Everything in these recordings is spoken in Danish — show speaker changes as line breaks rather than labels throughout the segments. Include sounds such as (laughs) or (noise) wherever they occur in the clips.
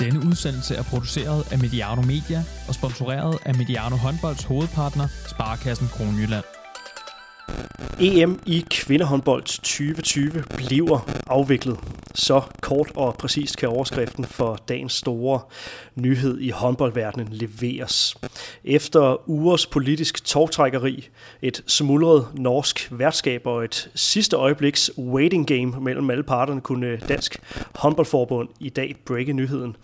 Denne udsendelse er produceret af Mediano Media og sponsoreret af Mediano Håndbolds hovedpartner, Sparkassen Kronjylland.
EM i kvindehåndbold 2020 bliver afviklet. Så kort og præcist kan overskriften for dagens store nyhed i håndboldverdenen leveres. Efter ugers politisk togtrækkeri, et smuldret norsk værtskab og et sidste øjebliks waiting game mellem alle parterne, kunne Dansk Håndboldforbund i dag breake nyheden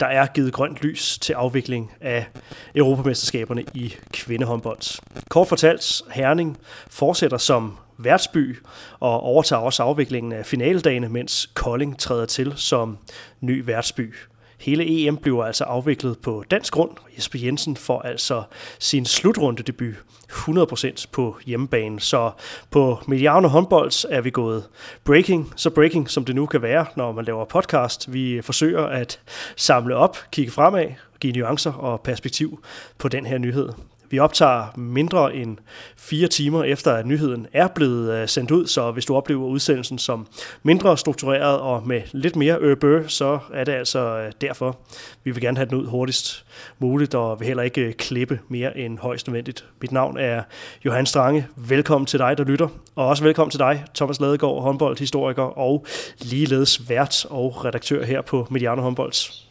der er givet grønt lys til afvikling af Europamesterskaberne i kvindehåndbold. Kort fortalt, Herning fortsætter som værtsby og overtager også afviklingen af finaledagene, mens Kolding træder til som ny værtsby. Hele EM bliver altså afviklet på dansk grund. Jesper Jensen får altså sin slutrunde debut 100% på hjemmebane. Så på Mediano håndbold er vi gået breaking, så breaking som det nu kan være, når man laver podcast. Vi forsøger at samle op, kigge fremad, give nuancer og perspektiv på den her nyhed. Vi optager mindre end fire timer efter, at nyheden er blevet øh, sendt ud, så hvis du oplever udsendelsen som mindre struktureret og med lidt mere øh, øbø, så er det altså øh, derfor. Vi vil gerne have den ud hurtigst muligt, og vil heller ikke klippe mere end højst nødvendigt. Mit navn er Johan Strange. Velkommen til dig, der lytter, og også velkommen til dig, Thomas Ladegaard, håndboldhistoriker og ligeledes vært og redaktør her på Mediano Håndbolds.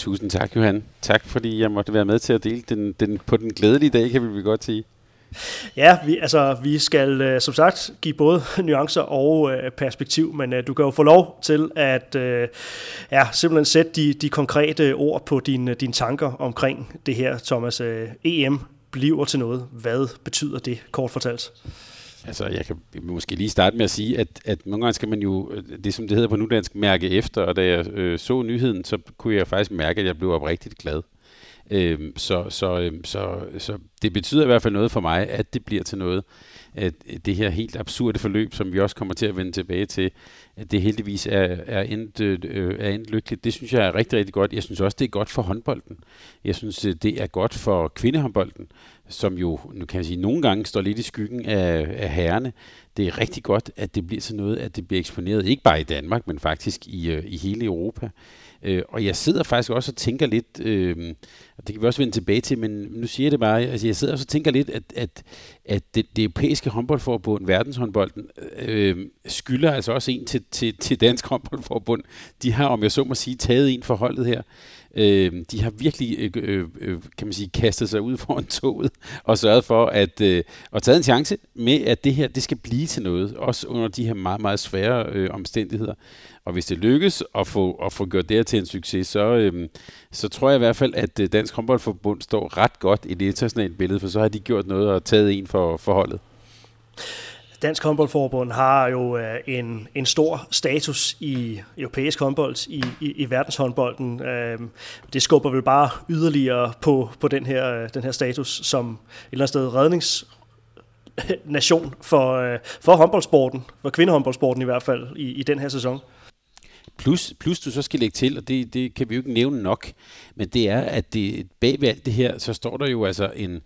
Tusind tak, Johan. Tak, fordi jeg måtte være med til at dele den, den på den glædelige dag, kan vi godt sige.
Ja, vi, altså, vi skal øh, som sagt give både (laughs) nuancer og øh, perspektiv, men øh, du kan jo få lov til at øh, ja, simpelthen sætte de, de konkrete ord på dine, øh, dine tanker omkring det her, Thomas. Øh, EM bliver til noget. Hvad betyder det, kort fortalt?
Altså, jeg kan måske lige starte med at sige, at, at nogle gange skal man jo, øh, det som det hedder på nudansk, mærke efter, og da jeg øh, så nyheden, så kunne jeg faktisk mærke, at jeg blev oprigtigt glad. Øh, så, så, øh, så, så det betyder i hvert fald noget for mig, at det bliver til noget. At det her helt absurde forløb, som vi også kommer til at vende tilbage til, at det heldigvis er, er, endt, øh, er endt lykkeligt, det synes jeg er rigtig, rigtig godt. Jeg synes også, det er godt for håndbolden. Jeg synes, øh, det er godt for kvindehåndbolden som jo, nu kan jeg sige, nogle gange står lidt i skyggen af, af herrene. Det er rigtig godt, at det bliver sådan noget, at det bliver eksponeret, ikke bare i Danmark, men faktisk i, øh, i hele Europa. Øh, og jeg sidder faktisk også og tænker lidt, øh, og det kan vi også vende tilbage til, men nu siger jeg det bare, altså jeg sidder også og tænker lidt, at, at, at det, det europæiske håndboldforbund, verdenshåndbolden, øh, skylder altså også en til, til, til dansk håndboldforbund. De har, om jeg så må sige, taget en for holdet her. Øh, de har virkelig, øh, øh, øh, kan man sige, kastet sig ud (laughs) foran toget og sørget for at øh, og taget en chance med, at det her det skal blive til noget, også under de her meget, meget svære øh, omstændigheder. Og hvis det lykkes at få, at få gjort det her til en succes, så, øh, så tror jeg i hvert fald, at øh, Dansk Håndboldforbund står ret godt i det internationale billede, for så har de gjort noget og taget en for forholdet.
Dansk håndboldforbund har jo øh, en, en stor status i europæisk håndbold, i, i, i verdenshåndbolden. Øh, det skubber vel bare yderligere på, på den, her, øh, den her status som et eller andet sted rednings (laughs) nation for, øh, for håndboldsporten, for kvindehåndboldsporten i hvert fald, i, i den her sæson.
Plus, plus du så skal lægge til, og det, det kan vi jo ikke nævne nok, men det er, at det, bag ved alt det her, så står der jo altså en,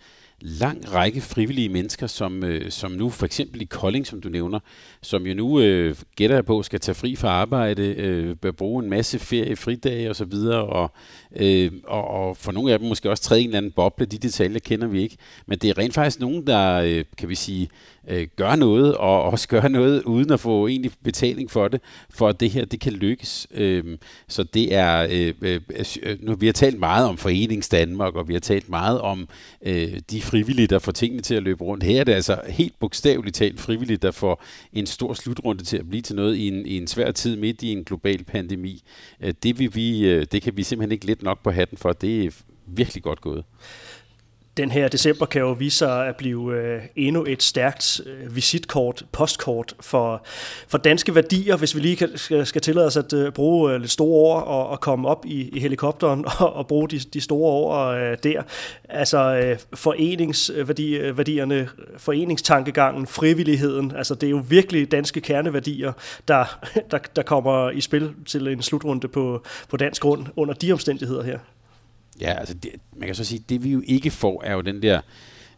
lang række frivillige mennesker, som, øh, som nu for eksempel i Kolding, som du nævner, som jo nu øh, gætter jeg på, skal tage fri fra arbejde, øh, bruge en masse ferie, fridage osv., og, og, øh, og, og for nogle af dem måske også træde en eller anden boble, de detaljer kender vi ikke. Men det er rent faktisk nogen, der, øh, kan vi sige, øh, gør noget, og også gør noget uden at få egentlig betaling for det, for at det her det kan lykkes. Øh, så det er, øh, øh, øh, nu vi har talt meget om Forenings Danmark, og vi har talt meget om øh, de frivillige, der får tingene til at løbe rundt. Her er det altså helt bogstaveligt talt frivillige, der får en stor slutrunde til at blive til noget i en, i en svær tid midt i en global pandemi. Øh, det, vil vi, øh, det kan vi simpelthen ikke let nok på hatten for. Det er virkelig godt gået
den her december kan jo vise sig at blive øh, endnu et stærkt øh, visitkort, postkort for, for danske værdier, hvis vi lige kan, skal, skal tillade os at øh, bruge øh, lidt store ord og, og komme op i, i helikopteren (laughs) og, og bruge de, de store ord øh, der. Altså øh, foreningsværdierne, øh, foreningstankegangen, frivilligheden, altså det er jo virkelig danske kerneværdier, der, (laughs) der, der kommer i spil til en slutrunde på, på dansk grund under de omstændigheder her.
Ja, altså det, man kan så sige, det vi jo ikke får, er jo den der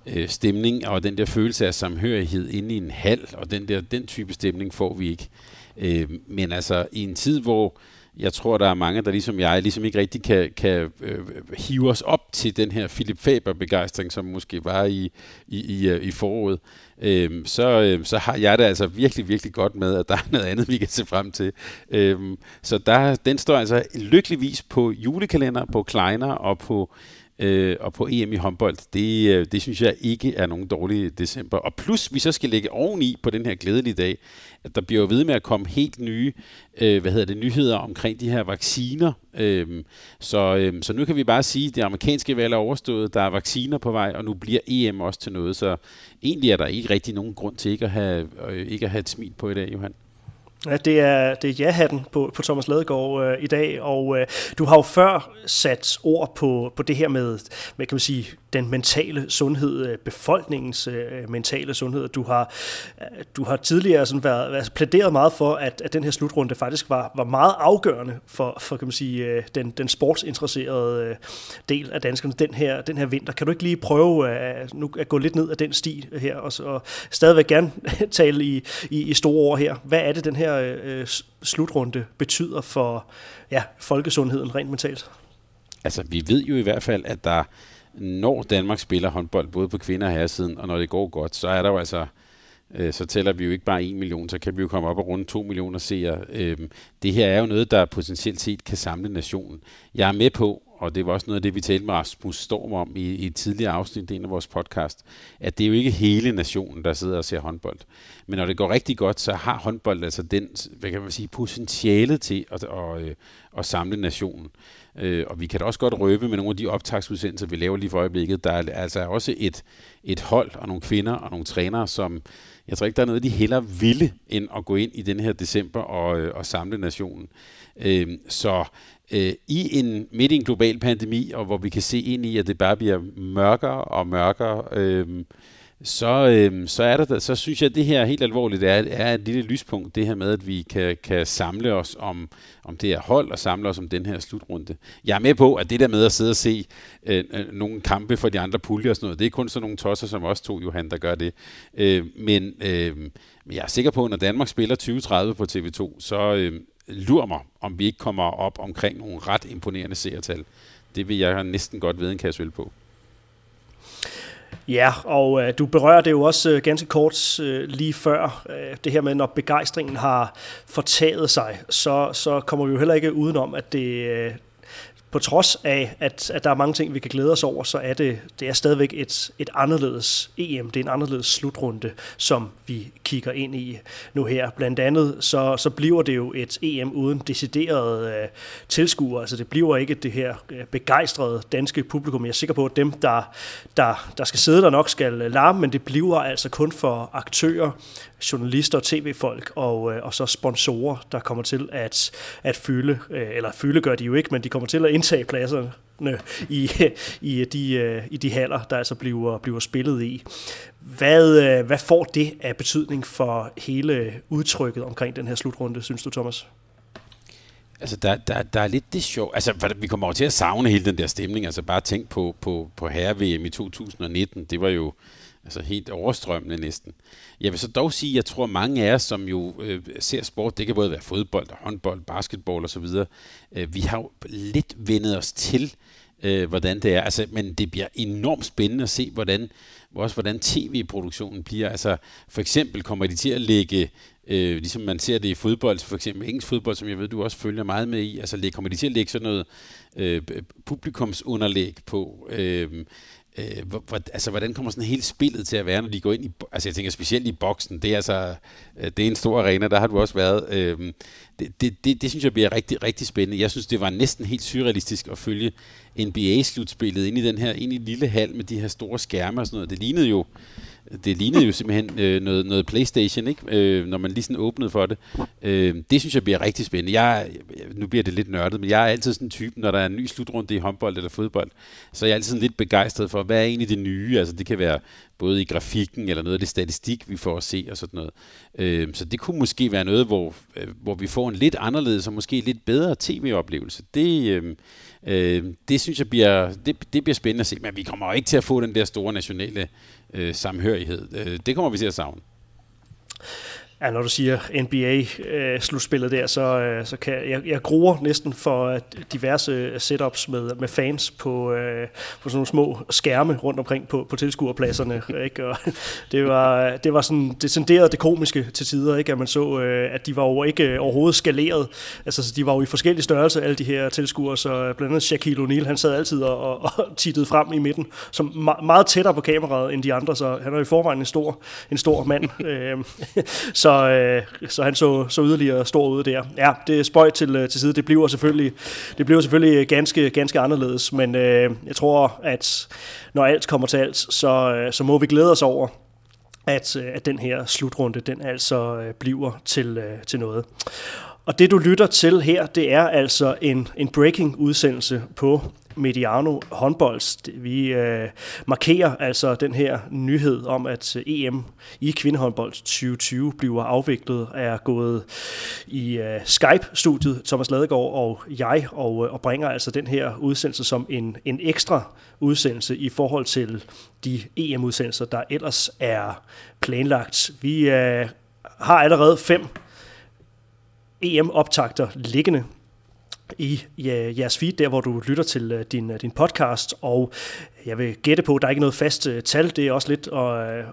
øh, stemning og den der følelse af samhørighed inde i en hal, og den der den type stemning får vi ikke. Øh, men altså i en tid, hvor jeg tror, der er mange, der ligesom jeg, ligesom ikke rigtig kan, kan øh, hive os op til den her Philip Faber-begejstring, som måske var i, i, i, øh, i foråret. Øh, så, øh, så har jeg det altså virkelig, virkelig godt med, at der er noget andet, vi kan se frem til. Øh, så der, den står altså lykkeligvis på julekalender, på Kleiner og på øh, og på EM i håndbold, det, øh, det synes jeg ikke er nogen dårlig december. Og plus vi så skal lægge oveni på den her glædelige dag, at der bliver jo ved med at komme helt nye øh, hvad hedder det, nyheder omkring de her vacciner. Øh, så, øh, så nu kan vi bare sige, at det amerikanske valg er overstået, der er vacciner på vej, og nu bliver EM også til noget. Så egentlig er der ikke rigtig nogen grund til ikke at have, øh, ikke at have et smil på i dag, Johan.
Ja, det er, det er ja-hatten på, på Thomas Ladegaard øh, i dag, og øh, du har jo før sat ord på, på det her med, med kan man sige, den mentale sundhed, øh, befolkningens øh, mentale sundhed. Du har, øh, du har tidligere sådan været, været plæderet meget for, at, at den her slutrunde faktisk var, var meget afgørende for, for kan man sige, øh, den, den sportsinteresserede øh, del af danskerne den her, den her vinter. Kan du ikke lige prøve øh, nu at gå lidt ned ad den sti her, og, og stadigvæk gerne (laughs) tale i, i, i store ord her? Hvad er det, den her øh, slutrunde betyder for ja, folkesundheden rent mentalt?
Altså, vi ved jo i hvert fald, at der når Danmark spiller håndbold, både på kvinder og herresiden, og når det går godt, så er der jo altså, øh, så tæller vi jo ikke bare 1 million, så kan vi jo komme op og runde 2 millioner seere. Øh, det her er jo noget, der potentielt set kan samle nationen. Jeg er med på, og det var også noget af det, vi talte med Rasmus Storm om i, i et tidligere afsnit af en af vores podcast, at det er jo ikke hele nationen, der sidder og ser håndbold. Men når det går rigtig godt, så har håndbold altså den, hvad kan man sige, potentiale til at, at, at, at samle nationen. Øh, og vi kan da også godt røbe med nogle af de optagsudsendelser, vi laver lige for øjeblikket. Der er altså også et, et hold og nogle kvinder og nogle trænere, som jeg tror ikke, der er noget, de heller ville, end at gå ind i den her december og, øh, og samle nationen. Øh, så øh, i en midt i en global pandemi, og hvor vi kan se ind i, at det bare bliver mørkere og mørkere, øh, så, øh, så, er der, så synes jeg, at det her helt alvorligt er, er et lille lyspunkt, det her med, at vi kan, kan samle os om, om det her hold, og samle os om den her slutrunde. Jeg er med på, at det der med at sidde og se øh, øh nogle kampe for de andre puljer og sådan noget, det er kun sådan nogle tosser som os to, Johan, der gør det. Øh, men øh, jeg er sikker på, at når Danmark spiller 2030 på TV2, så øh, lur mig, om vi ikke kommer op omkring nogle ret imponerende seertal. Det vil jeg næsten godt vide en kasse på.
Ja, og øh, du berører det jo også øh, ganske kort øh, lige før, øh, det her med, når begejstringen har fortaget sig, så, så kommer vi jo heller ikke udenom, at det, øh, på trods af, at, at der er mange ting, vi kan glæde os over, så er det, det er stadigvæk et, et anderledes EM. Det er en anderledes slutrunde, som vi kigger ind i nu her. Blandt andet så, så bliver det jo et EM uden deciderede øh, tilskuere. Altså det bliver ikke det her øh, begejstrede danske publikum. Jeg er sikker på, at dem, der, der, der skal sidde der nok skal øh, larme, men det bliver altså kun for aktører, journalister og tv-folk og, øh, og så sponsorer, der kommer til at, at fylde, øh, eller fylde gør de jo ikke, men de kommer til at indtage pladserne i, i, de, øh, i de haller, der altså bliver, bliver spillet i. Hvad, øh, hvad får det af betydning for hele udtrykket omkring den her slutrunde, synes du, Thomas?
Altså, der, der, der er lidt det sjov. Altså, vi kommer over til at savne hele den der stemning. Altså, bare tænk på, på, på herre-VM i 2019. Det var jo altså helt overstrømmende næsten. Jeg vil så dog sige, at jeg tror mange af os, som jo øh, ser sport, det kan både være fodbold, håndbold, basketball osv., øh, vi har jo lidt vendet os til, øh, hvordan det er. Altså, men det bliver enormt spændende at se, hvordan, også hvordan tv-produktionen bliver. Altså, for eksempel kommer de til at lægge Øh, ligesom man ser det i fodbold, for eksempel engelsk fodbold, som jeg ved, du også følger meget med i. Altså kommer de til at lægge sådan noget øh, publikumsunderlæg på? Øh, øh, hvor, altså, hvordan kommer sådan hele spillet til at være, når de går ind i, altså jeg tænker specielt i boksen, det er altså, øh, det er en stor arena, der har du også været. Øh, det, det, det, det synes jeg bliver rigtig, rigtig spændende. Jeg synes, det var næsten helt surrealistisk at følge NBA-slutspillet ind i den her, ind i lille hal med de her store skærme og sådan noget. Det lignede jo, det lignede jo simpelthen øh, noget, noget Playstation, ikke? Øh, når man lige sådan åbnede for det. Øh, det synes jeg bliver rigtig spændende. Jeg, nu bliver det lidt nørdet, men jeg er altid sådan en type, når der er en ny slutrunde i håndbold eller fodbold, så er jeg altid sådan lidt begejstret for, hvad er egentlig det nye? Altså det kan være både i grafikken eller noget af det statistik, vi får at se og sådan noget. Øh, så det kunne måske være noget, hvor, øh, hvor vi får en lidt anderledes og måske lidt bedre tv-oplevelse. Det, øh, øh, det synes jeg bliver, det, det bliver spændende at se, men vi kommer jo ikke til at få den der store nationale øh, samhørighed. Øh, det kommer vi til at savne.
Ja, når du siger NBA-slutspillet øh, der, så, øh, så kan jeg, jeg gruer næsten for diverse setups med, med fans på, øh, på sådan nogle små skærme rundt omkring på, på tilskuerpladserne. (laughs) Ikke? Og det, var, det var sådan det tenderede det komiske til tider, ikke? at man så, øh, at de var jo ikke overhovedet skaleret. Altså, de var jo i forskellige størrelser, alle de her tilskuere, så blandt andet Shaquille O'Neal, han sad altid og, og, og tittede frem i midten, som meget tættere på kameraet end de andre, så han er i forvejen en stor, en stor mand. (laughs) øh, så, øh, så han så, så yderligere stor ud der. Ja, det er spøjt til, øh, til side. Det bliver selvfølgelig, det bliver selvfølgelig øh, ganske, ganske anderledes, men øh, jeg tror, at når alt kommer til alt, så, øh, så må vi glæde os over, at, øh, at den her slutrunde, den altså bliver til, til noget. Og det du lytter til her, det er altså en, en breaking udsendelse på Mediano håndbold. Vi øh, markerer altså den her nyhed om, at øh, EM i kvindehåndbold 2020 bliver afviklet, er gået i øh, Skype-studiet, Thomas Ladegaard og jeg, og, øh, og bringer altså den her udsendelse som en, en ekstra udsendelse i forhold til de EM-udsendelser, der ellers er planlagt. Vi øh, har allerede fem EM-optagter liggende i jeres feed, der hvor du lytter til øh, din, øh, din podcast, og jeg vil gætte på, at der er ikke noget fast øh, tal. Det er også lidt uh,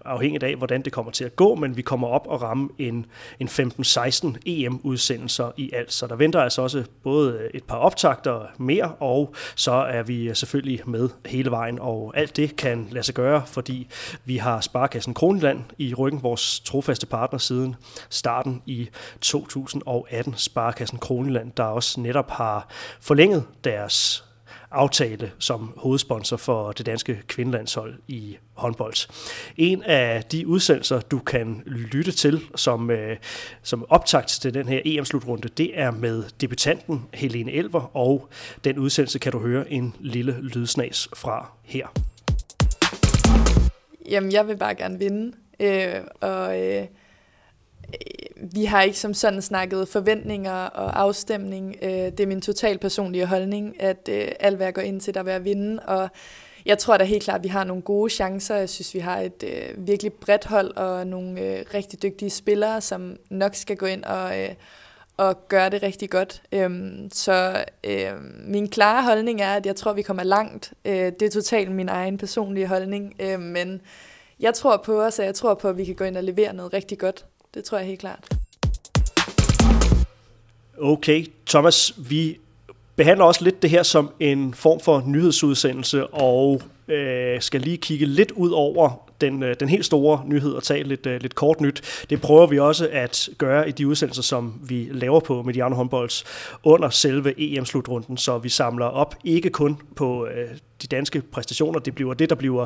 afhængigt af, hvordan det kommer til at gå, men vi kommer op og ramme en, en 15-16 EM-udsendelser i alt. Så der venter altså også både øh, et par optagter mere, og så er vi selvfølgelig med hele vejen. Og alt det kan lade sig gøre, fordi vi har Sparkassen Kronland i ryggen, vores trofaste partner siden starten i 2018. Sparkassen Kronland, der også netop har forlænget deres aftale som hovedsponsor for det danske kvindelandshold i håndbold. En af de udsendelser, du kan lytte til som, øh, som optakt til den her EM-slutrunde, det er med debutanten Helene Elver, og den udsendelse kan du høre en lille lydsnas fra her.
Jamen, jeg vil bare gerne vinde, øh, og... Øh vi har ikke som sådan snakket forventninger og afstemning. Øh, det er min total personlige holdning, at øh, alt hvad jeg går ind til, der vil jeg vinde. Og jeg tror da helt klart, at vi har nogle gode chancer. Jeg synes, vi har et øh, virkelig bredt hold og nogle øh, rigtig dygtige spillere, som nok skal gå ind og, øh, og gøre det rigtig godt. Øhm, så øh, min klare holdning er, at jeg tror, vi kommer langt. Øh, det er totalt min egen personlige holdning, øh, men jeg tror på os, og jeg tror på, at vi kan gå ind og levere noget rigtig godt. Det tror jeg helt klart.
Okay, Thomas, vi behandler også lidt det her som en form for nyhedsudsendelse, og øh, skal lige kigge lidt ud over den, øh, den helt store nyhed og tage lidt, øh, lidt kort nyt. Det prøver vi også at gøre i de udsendelser, som vi laver på Mediano Håndbolds under selve EM-slutrunden, så vi samler op ikke kun på øh, de danske præstationer. Det bliver det, der bliver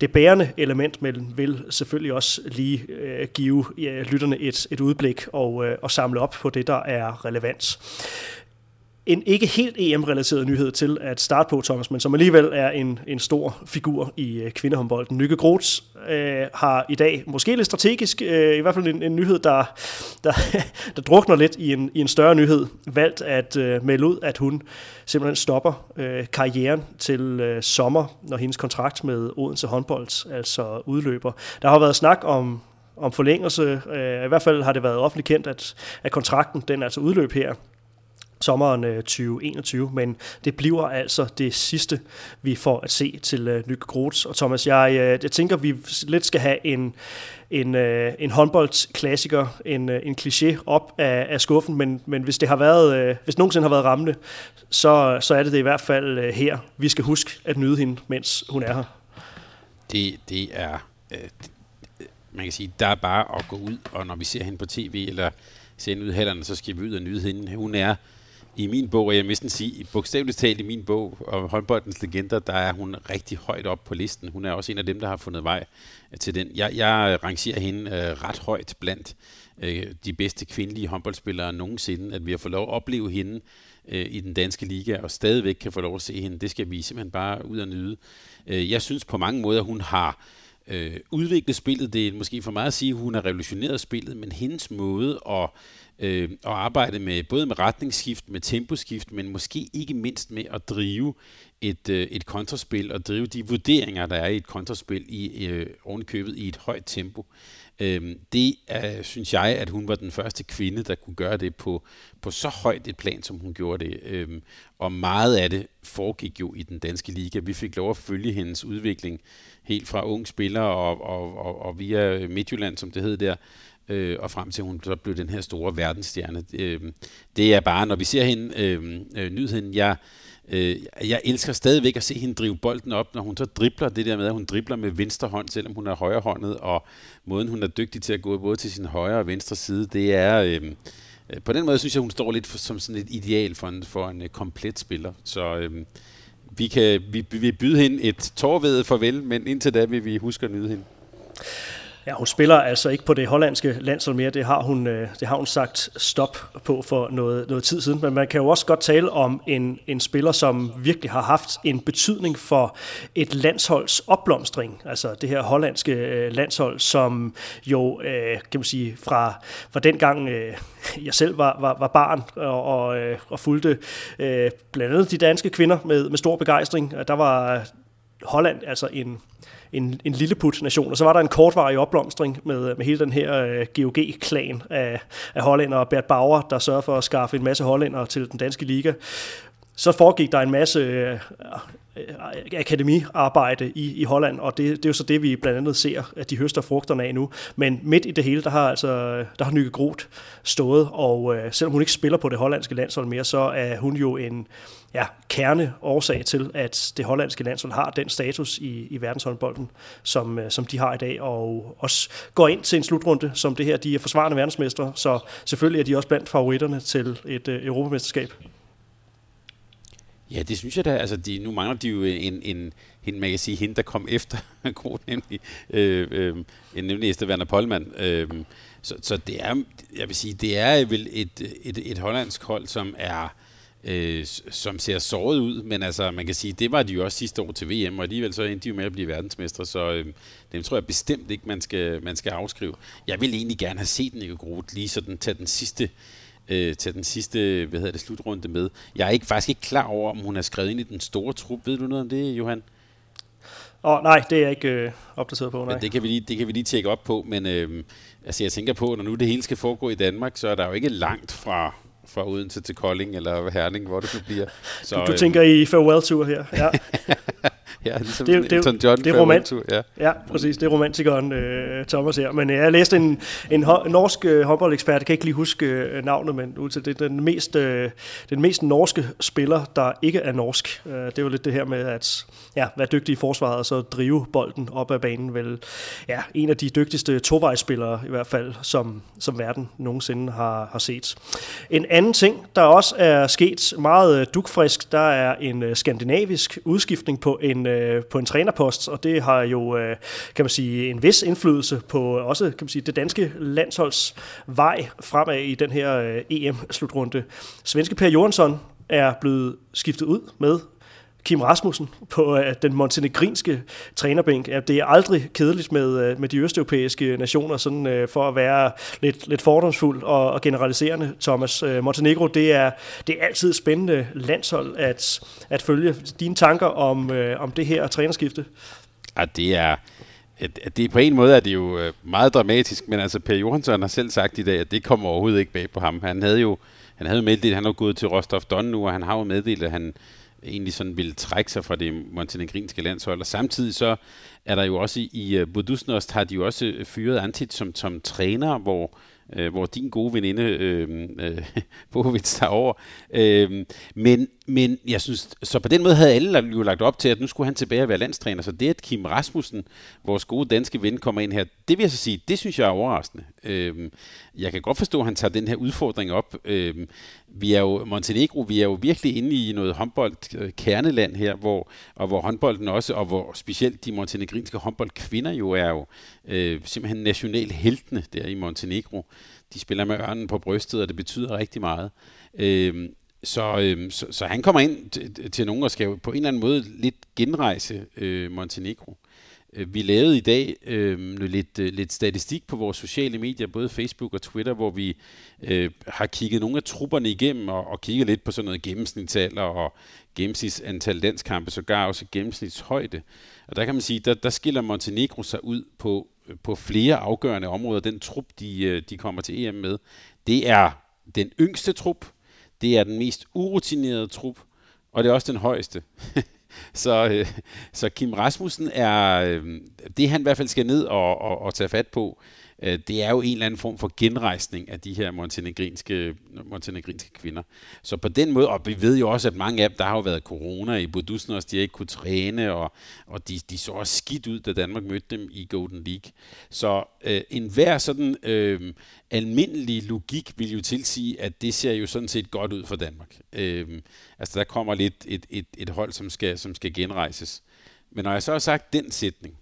det bærende element, men vil selvfølgelig også lige øh, give lytterne et, et udblik og, øh, og samle op på det, der er relevant en ikke helt EM-relateret nyhed til at starte på, Thomas, men som alligevel er en, en stor figur i øh, kvindehåndbolden. Nykke Grots øh, har i dag, måske lidt strategisk, øh, i hvert fald en, en nyhed, der, der, (laughs) der drukner lidt i en, i en større nyhed, valgt at øh, melde ud, at hun simpelthen stopper øh, karrieren til øh, sommer, når hendes kontrakt med Odense håndbold altså udløber. Der har været snak om om forlængelse. Øh, I hvert fald har det været offentligt kendt, at, at kontrakten den altså udløb her sommeren øh, 2021, men det bliver altså det sidste, vi får at se til øh, uh, Nykke Grots. Og Thomas, jeg, øh, jeg tænker, vi lidt skal have en, en, en håndboldklassiker, en, en kliché op af, af skuffen, men, men hvis det har været, hvis nogensinde har været rammende, så, så er det det i hvert fald her. Vi skal huske at nyde hende, mens hun er her.
Det, det er, man kan sige, der er bare at gå ud, og når vi ser hende på tv, eller ser hende ud hallerne, så skal vi ud og nyde hende. Hun er i min bog, og jeg vil sige, bogstaveligt talt i min bog om håndboldens legender, der er hun rigtig højt op på listen. Hun er også en af dem, der har fundet vej øh, til den. Jeg, jeg rangerer hende øh, ret højt blandt øh, de bedste kvindelige håndboldspillere nogensinde. At vi har fået lov at opleve hende øh, i den danske liga, og stadigvæk kan få lov at se hende, det skal vi simpelthen bare ud og nyde. Øh, jeg synes på mange måder, hun har øh, udviklet spillet. Det er måske for meget at sige, at hun har revolutioneret spillet, men hendes måde at øh, og arbejde med både med retningsskift, med temposkift, men måske ikke mindst med at drive et, øh, et kontraspil og drive de vurderinger, der er i et kontraspil i øh, ovenkøbet i et højt tempo. Øh, det er, synes jeg, at hun var den første kvinde, der kunne gøre det på, på så højt et plan, som hun gjorde det. Øh, og meget af det foregik jo i den danske liga. Vi fik lov at følge hendes udvikling helt fra ung spiller og, og, og, og via Midtjylland, som det hed der, øh, og frem til hun så blev den her store verdensstjerne. Øh, det er bare, når vi ser hende, øh, øh, nyheden, jeg, øh, jeg elsker stadigvæk at se hende drive bolden op, når hun så dribler det der med, at hun dribler med venstre hånd, selvom hun er højrehåndet, og måden hun er dygtig til at gå både til sin højre og venstre side, det er... Øh, øh på den måde synes jeg, hun står lidt for, som sådan et ideal for en, for en uh, komplet spiller. Så øhm, vi kan vi, vi byde hende et tårvedet farvel, men indtil da vil vi huske at nyde hende.
Ja, hun spiller altså ikke på det hollandske landshold mere. Det har hun, øh, det har hun sagt stop på for noget, noget tid siden. Men man kan jo også godt tale om en, en spiller, som virkelig har haft en betydning for et landsholds opblomstring. Altså det her hollandske øh, landshold, som jo, øh, kan man sige, fra, fra den gang øh, jeg selv var, var, var barn og, og, øh, og fulgte blandt andet de danske kvinder med, med stor begejstring. Der var Holland altså en en, en lilleput-nation. Og så var der en kortvarig opblomstring med, med hele den her øh, GOG-klan af, af hollænder og Bert Bauer, der sørger for at skaffe en masse hollænder til den danske liga. Så foregik der en masse øh, Øh, akademiarbejde i, i Holland, og det, det er jo så det, vi blandt andet ser, at de høster frugterne af nu. Men midt i det hele, der har altså der har Nyke Groth stået, og øh, selvom hun ikke spiller på det hollandske landshold mere, så er hun jo en ja, kerne årsag til, at det hollandske landshold har den status i, i verdenshåndbolden, som, øh, som de har i dag, og også går ind til en slutrunde som det her. De er forsvarende verdensmestre, så selvfølgelig er de også blandt favoritterne til et øh, europamesterskab.
Ja, det synes jeg da. Altså, de, nu mangler de jo en, en, en, man kan sige, hende, der kom (laughs) efter Groth, nemlig, øh, øh, nemlig Esther Werner Polman. Øh, så, så det er, jeg vil sige, det er vel et, et, et hollandsk hold, som er øh, som ser såret ud, men altså, man kan sige, det var de jo også sidste år til VM, og alligevel så endte de jo med at blive verdensmestre, så øh, dem tror jeg bestemt ikke, man skal, man skal afskrive. Jeg vil egentlig gerne have set Nico Groth lige sådan tage den sidste øh, til den sidste hvad hedder det, slutrunde med. Jeg er ikke, faktisk ikke klar over, om hun er skrevet ind i den store trup. Ved du noget om det, Johan?
Oh, nej, det er jeg ikke øh, opdateret på. Nej.
Men det kan vi lige, det kan vi lige tjekke op på, men øh, altså, jeg tænker på, når nu det hele skal foregå i Danmark, så er der jo ikke langt fra fra Odense til Kolding eller Herning, hvor det nu bliver. (laughs)
Så, du, du tænker i farewell-tur her. Ja. (laughs)
ja, ligesom det, det, Elton John
det, er romant- ja. ja, præcis. Det er romantikeren uh, Thomas her. Men uh, jeg læste en, en, ho- norsk uh, håndboldekspert, jeg kan ikke lige huske uh, navnet, men ud til det er den mest, uh, den mest norske spiller, der ikke er norsk. Uh, det er jo lidt det her med at ja, være dygtig i forsvaret og så drive bolden op ad banen. Vel, ja, en af de dygtigste tovejsspillere i hvert fald, som, som verden nogensinde har, har set. En anden ting, der også er sket meget dukfrisk, der er en skandinavisk udskiftning på en øh, på en trænerpost, og det har jo, øh, kan man sige, en vis indflydelse på også, kan man sige, det danske landsholds vej fremad i den her øh, EM-slutrunde. Svenske Per Johansson er blevet skiftet ud med Kim Rasmussen på øh, den montenegrinske trænerbænk. Ja, det er aldrig kedeligt med, øh, med de østeuropæiske nationer, sådan øh, for at være lidt, lidt fordomsfuld og, og generaliserende, Thomas. Montenegro, det er, det er altid et spændende landshold at, at følge. Dine tanker om, om det her trænerskifte?
Ja, det er... Det, på en måde er det jo meget dramatisk, men altså Per Johansson har selv sagt i dag, at det kommer overhovedet ikke bag på ham. Han havde jo han havde meddelt, at han var gået til Rostov Don nu, og han har jo meddelt, at han egentlig sådan ville trække sig fra det montenegrinske landshold. Og samtidig så er der jo også i, i øh, Budusnost har de jo også fyret Antit som, som træner, hvor øh, hvor din gode veninde øh, øh, (laughs) Bovits tager over. Øh, men, men jeg synes, så på den måde havde alle jo lagt op til, at nu skulle han tilbage og være landstræner. Så det, at Kim Rasmussen, vores gode danske ven, kommer ind her, det vil jeg så sige, det synes jeg er overraskende. Øh, jeg kan godt forstå, at han tager den her udfordring op. Øh, vi er jo, Montenegro, vi er jo virkelig inde i noget håndbold øh, her, hvor, og hvor håndbolden også, og hvor specielt de montenegrinske håndboldkvinder jo er jo øh, simpelthen national heltene der i Montenegro. De spiller med ørnen på brystet, og det betyder rigtig meget. Øh, så, øh, så, så han kommer ind til, til nogen og skal på en eller anden måde lidt genrejse øh, Montenegro. Øh, vi lavede i dag øh, lidt, øh, lidt statistik på vores sociale medier, både Facebook og Twitter, hvor vi øh, har kigget nogle af trupperne igennem og, og kigget lidt på sådan noget gennemsnitsalder og gennemsnitsantal landskampe, sågar også gennemsnitshøjde. Og der kan man sige, der, der skiller Montenegro sig ud på på flere afgørende områder, den trup, de, øh, de kommer til EM med. Det er den yngste trup, det er den mest urutinerede trup, og det er også den højeste. (laughs) så, øh, så Kim Rasmussen er, øh, det han i hvert fald skal ned og, og, og tage fat på, Øh, det er jo en eller anden form for genrejsning af de her montenegrinske, montenegrinske kvinder. Så på den måde, og vi ved jo også, at mange af dem, der har jo været corona i Budusnos, de har ikke kunne træne, og, og de, de så også skidt ud, da Danmark mødte dem i Golden League. Så øh, enhver sådan øh, almindelig logik vil jo tilsige, at det ser jo sådan set godt ud for Danmark. Øh, altså der kommer lidt et, et, et hold, som skal, som skal genrejses. Men når jeg så har sagt den sætning,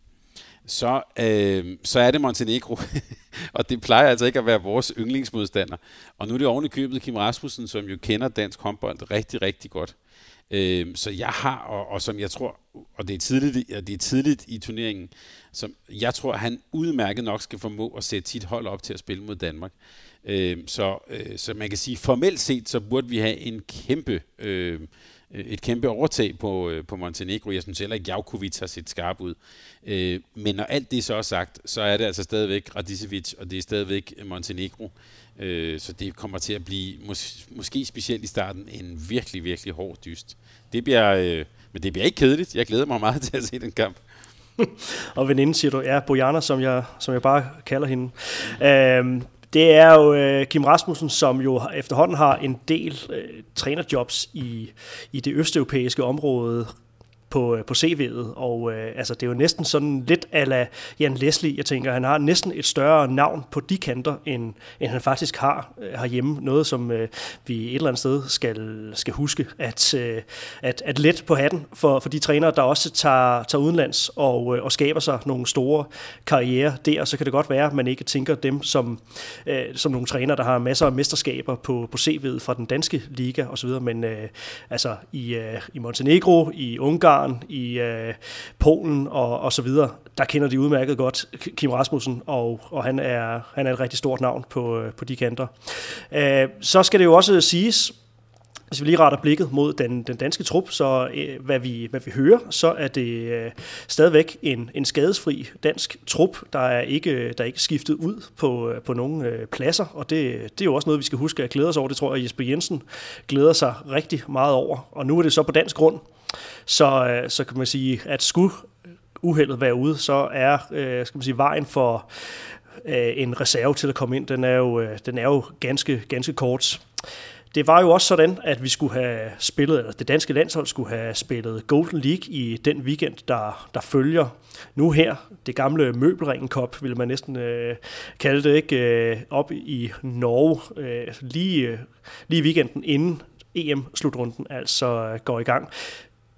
så, øh, så er det Montenegro. (laughs) og det plejer altså ikke at være vores yndlingsmodstander. Og nu er det oven i købet Kim Rasmussen, som jo kender dansk håndbold rigtig, rigtig godt. Øh, så jeg har, og, og som jeg tror, og det er tidligt, og det er tidligt i turneringen, som jeg tror, han udmærket nok skal formå at sætte sit hold op til at spille mod Danmark. Øh, så, øh, så man kan sige, formelt set, så burde vi have en kæmpe øh, Øh, et kæmpe overtag på, øh, på Montenegro. Jeg synes heller ikke, Javkovic har set skarp ud. Øh, men når alt det så er sagt, så er det altså stadigvæk Radicevic, og det er stadigvæk Montenegro. Øh, så det kommer til at blive, mås- måske specielt i starten, en virkelig, virkelig hård dyst. Det bliver, men det bliver ikke kedeligt. Jeg glæder mig meget (laughs) til at se den kamp. (laughs)
og veninde siger du, ja, Bojana, som jeg, som jeg bare kalder hende. Øhm, det er jo øh, Kim Rasmussen, som jo efterhånden har en del øh, trænerjobs i, i det østeuropæiske område på, øh, på CV'et, og øh, altså, det er jo næsten sådan lidt ala Jan Leslie, jeg tænker, han har næsten et større navn på de kanter, end, end han faktisk har øh, herhjemme. Noget, som øh, vi et eller andet sted skal, skal huske, at, øh, at, at let på hatten for, for de trænere, der også tager, tager udenlands og, øh, og skaber sig nogle store karriere der, så kan det godt være, at man ikke tænker dem som, øh, som nogle trænere, der har masser af mesterskaber på, på CV'et fra den danske liga osv., men øh, altså i, øh, i Montenegro, i Ungarn, Ungarn, i øh, Polen og, og så videre, der kender de udmærket godt Kim Rasmussen, og, og han, er, han er et rigtig stort navn på, øh, på de kanter. Øh, så skal det jo også siges, hvis vi lige retter blikket mod den, den danske trup, så øh, hvad, vi, hvad vi hører, så er det øh, stadigvæk en, en skadesfri dansk trup, der er ikke, der er ikke skiftet ud på, øh, på nogen øh, pladser, og det, det er jo også noget, vi skal huske at glæde os over. Det tror jeg, Jesper Jensen glæder sig rigtig meget over. Og nu er det så på dansk grund, så, øh, så kan man sige, at skulle uheldet være ude, så er øh, skal man sige, vejen for øh, en reserve til at komme ind, den er jo, øh, den er jo ganske, ganske kort. Det var jo også sådan, at vi skulle have spillet, eller det danske landshold skulle have spillet Golden League i den weekend, der, der følger nu her. Det gamle Møbelringen Cup, ville man næsten øh, kalde det, ikke? Øh, op i Norge, øh, lige, øh, lige weekenden inden EM-slutrunden altså øh, går i gang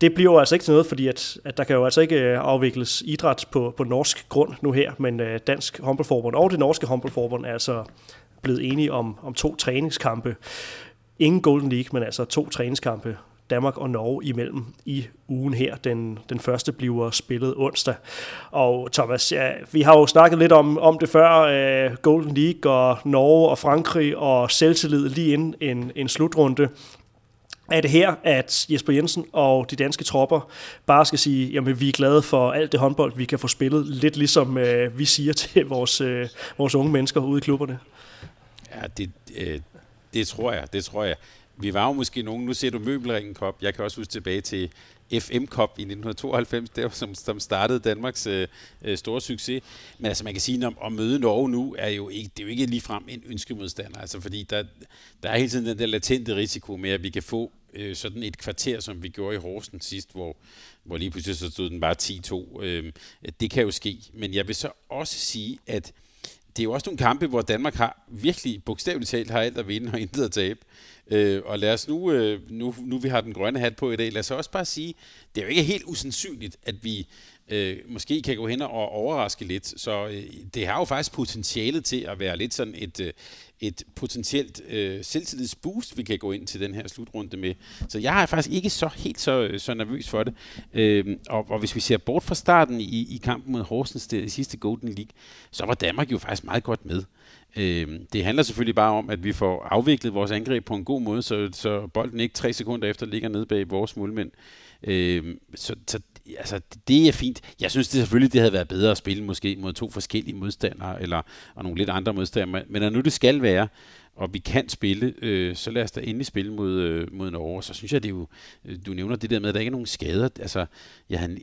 det bliver jo altså ikke til noget, fordi at, at der kan jo altså ikke øh, afvikles idræt på, på norsk grund nu her, men øh, Dansk Håndboldforbund og det norske håndboldforbund er altså blevet enige om, om to træningskampe. Ingen Golden League, men altså to træningskampe Danmark og Norge imellem i ugen her. Den, den første bliver spillet onsdag. Og Thomas, ja, vi har jo snakket lidt om, om det før, uh, Golden League og Norge og Frankrig og selvtillid lige inden en, en slutrunde er det her, at Jesper Jensen og de danske tropper bare skal sige, jamen vi er glade for alt det håndbold, vi kan få spillet, lidt ligesom øh, vi siger (laughs) til vores, øh, vores unge mennesker ude i klubberne?
Ja, det, øh, det tror jeg, det tror jeg. Vi var jo måske nogen, nu ser du Møbelringen Cup, jeg kan også huske tilbage til FM Cup i 1992, der, som, som startede Danmarks øh, øh, store succes. Men altså, man kan sige, at at møde Norge nu er jo ikke, det er jo ikke ligefrem en ønskemodstander, altså fordi der, der er hele tiden den der latente risiko med, at vi kan få øh, sådan et kvarter, som vi gjorde i Horsen sidst, hvor, hvor lige pludselig så stod den bare 10-2. Øh, det kan jo ske, men jeg vil så også sige, at det er jo også nogle kampe, hvor Danmark har virkelig bogstaveligt talt har alt at vinde og intet at tabe. Øh, og lad os nu, øh, nu, nu vi har den grønne hat på i dag, lad os også bare sige, det er jo ikke helt usandsynligt, at vi øh, måske kan gå hen og overraske lidt. Så øh, det har jo faktisk potentialet til at være lidt sådan et, øh, et potentielt øh, selvtillidsboost, vi kan gå ind til den her slutrunde med. Så jeg er faktisk ikke så helt så, øh, så nervøs for det. Øh, og, og hvis vi ser bort fra starten i, i kampen mod Horsens i sidste Golden League, så var Danmark jo faktisk meget godt med. Øh, det handler selvfølgelig bare om, at vi får afviklet vores angreb på en god måde, så, så bolden ikke tre sekunder efter ligger nede bag vores målmænd. Øh, så, så altså, det er fint. Jeg synes det selvfølgelig, det havde været bedre at spille måske mod to forskellige modstandere, eller og nogle lidt andre modstandere, men når nu det skal være, og vi kan spille, øh, så lad os da endelig spille mod, øh, mod Norge. Så synes jeg, det er jo, øh, du nævner det der med, at der ikke er nogen skader. Altså, ja, øh,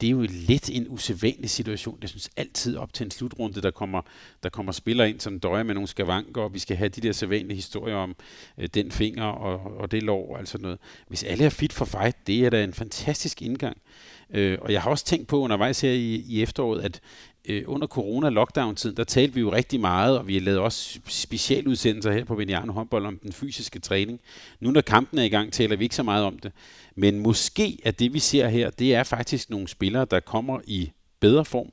det er jo lidt en usædvanlig situation. Jeg synes altid op til en slutrunde, der kommer, der kommer spillere ind, som døjer med nogle skavanker, og vi skal have de der sædvanlige historier om øh, den finger og, og det lov og alt sådan noget. Hvis alle er fit for fight, det er da en fantastisk indgang. Øh, og jeg har også tænkt på undervejs her i, i efteråret, at øh, under corona-lockdown-tiden, der talte vi jo rigtig meget, og vi har lavet også specialudsendelser her på Veniano håndbold om den fysiske træning. Nu når kampen er i gang, taler vi ikke så meget om det. Men måske er det, vi ser her, det er faktisk nogle spillere, der kommer i bedre form,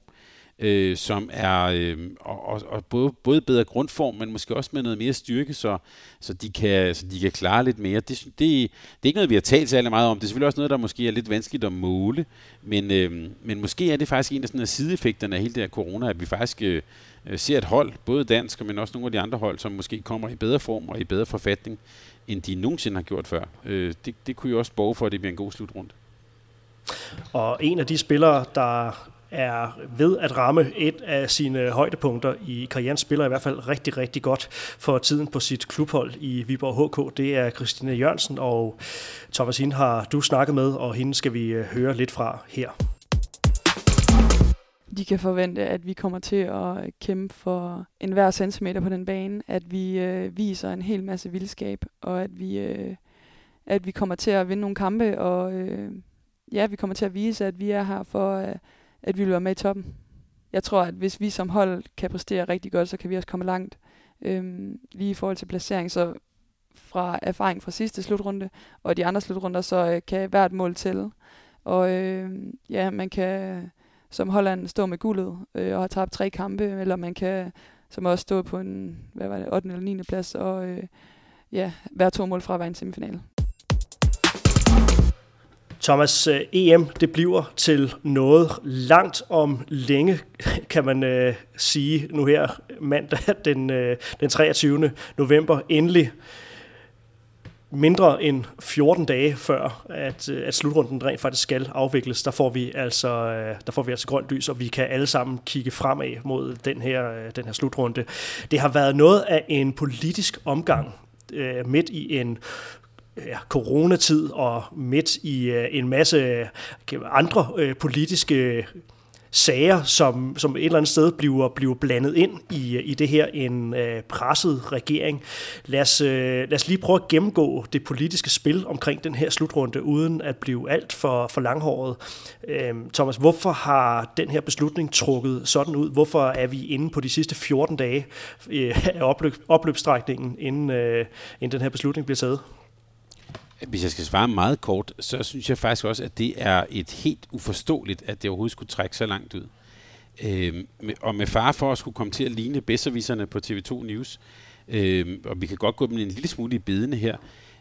øh, som er øh, og, og, og både, både bedre grundform, men måske også med noget mere styrke, så, så, de, kan, så de kan klare lidt mere. Det, det, det er ikke noget, vi har talt særlig meget om. Det er selvfølgelig også noget, der måske er lidt vanskeligt at måle, men, øh, men måske er det faktisk en af, sådan, af sideeffekterne af hele det her corona, at vi faktisk øh, øh, ser et hold, både dansk, men også nogle af de andre hold, som måske kommer i bedre form og i bedre forfatning, end de nogensinde har gjort før. Øh, det, det kunne jo også borge for, at det bliver en god slutrunde.
Og en af de spillere, der er ved at ramme et af sine højdepunkter i karrieren, spiller i hvert fald rigtig, rigtig godt for tiden på sit klubhold i Viborg HK. Det er Christine Jørgensen, og Thomas, hende har du snakket med, og hende skal vi øh, høre lidt fra her.
De kan forvente, at vi kommer til at øh, kæmpe for enhver centimeter på den bane, at vi øh, viser en hel masse vildskab, og at vi, øh, at vi kommer til at vinde nogle kampe, og øh, ja, vi kommer til at vise, at vi er her for... Øh, at vi vil være med i toppen. Jeg tror, at hvis vi som hold kan præstere rigtig godt, så kan vi også komme langt. Øhm, lige i forhold til placering, så fra erfaring fra sidste slutrunde og de andre slutrunder, så øh, kan hvert mål tælle. Og øh, ja, man kan som Holland stå med guldet øh, og have tabt tre kampe, eller man kan som også stå på en hvad var det, 8. eller 9. plads og øh, ja, være to mål fra at være en semifinal.
Thomas, øh, EM det bliver til noget langt om længe, (laughs) kan man øh, sige nu her mandag (laughs) den, øh, den 23. november. Endelig mindre end 14 dage før, at, øh, at slutrunden rent faktisk skal afvikles, der får vi altså, øh, der får vi altså grønt lys, og vi kan alle sammen kigge fremad mod den her, øh, den her slutrunde. Det har været noget af en politisk omgang øh, midt i en ja, coronatid og midt i øh, en masse andre øh, politiske sager, som, som et eller andet sted bliver, bliver blandet ind i, i det her en øh, presset regering. Lad os, øh, lad os lige prøve at gennemgå det politiske spil omkring den her slutrunde, uden at blive alt for, for langhåret. Øh, Thomas, hvorfor har den her beslutning trukket sådan ud? Hvorfor er vi inde på de sidste 14 dage øh, af opløb, opløbsstrækningen, inden, øh, inden den her beslutning bliver taget?
Hvis jeg skal svare meget kort, så synes jeg faktisk også, at det er et helt uforståeligt, at det overhovedet skulle trække så langt ud. Øh, og med far for at skulle komme til at ligne bedserviserne på TV2 News, øh, og vi kan godt gå dem en lille smule i bedene her,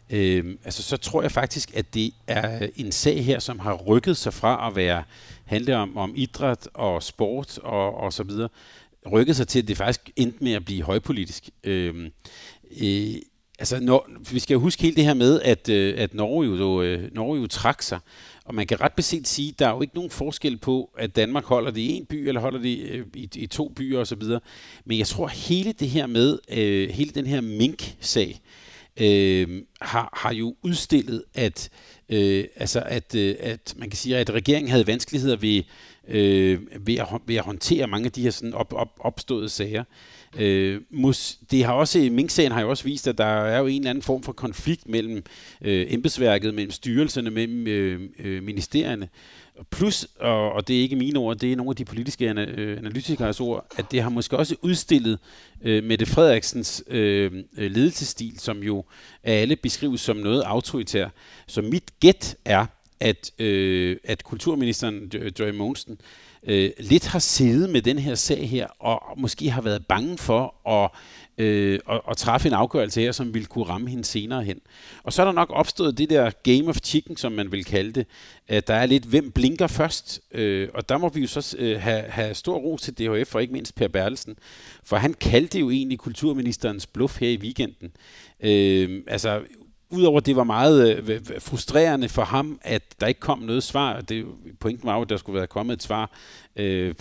øh, altså så tror jeg faktisk, at det er en sag her, som har rykket sig fra at være handle om, om idræt og sport og, og så videre, rykket sig til, at det faktisk endte med at blive højpolitisk. Øhm, øh, øh, Altså, når, vi skal jo huske hele det her med, at, øh, at Norge, jo, øh, Norge jo trak sig. Og man kan ret beset sige, at der er jo ikke nogen forskel på, at Danmark holder det i en by, eller holder det øh, i, i to byer osv. Men jeg tror, hele det her med, øh, hele den her mink-sag, øh, har, har jo udstillet, at, øh, altså at, øh, at man kan sige, at regeringen havde vanskeligheder ved, øh, ved, at, ved at håndtere mange af de her sådan op, op, opståede sager. Øh, mus, det har også, Mink-sagen har jo også vist, at der er jo en eller anden form for konflikt mellem øh, embedsværket, mellem styrelserne, mellem øh, øh, ministerierne. Plus, og, og det er ikke mine ord, det er nogle af de politiske øh, analytikers ord, at det har måske også udstillet øh, Mette Frederiksens øh, øh, ledelsesstil, som jo af alle beskrives som noget autoritær. Så mit gæt er, at, øh, at kulturministeren Joy Mogensen øh, lidt har siddet med den her sag her, og måske har været bange for at, øh, at, at træffe en afgørelse her, som ville kunne ramme hende senere hen. Og så er der nok opstået det der game of chicken, som man vil kalde det, at der er lidt, hvem blinker først? Øh, og der må vi jo så øh, have, have stor ros til DHF, og ikke mindst Per Bertelsen, for han kaldte jo egentlig kulturministerens bluff her i weekenden. Øh, altså, udover det var meget øh, frustrerende for ham, at der ikke kom noget svar. Det, pointen var jo, at der skulle være kommet et svar øh,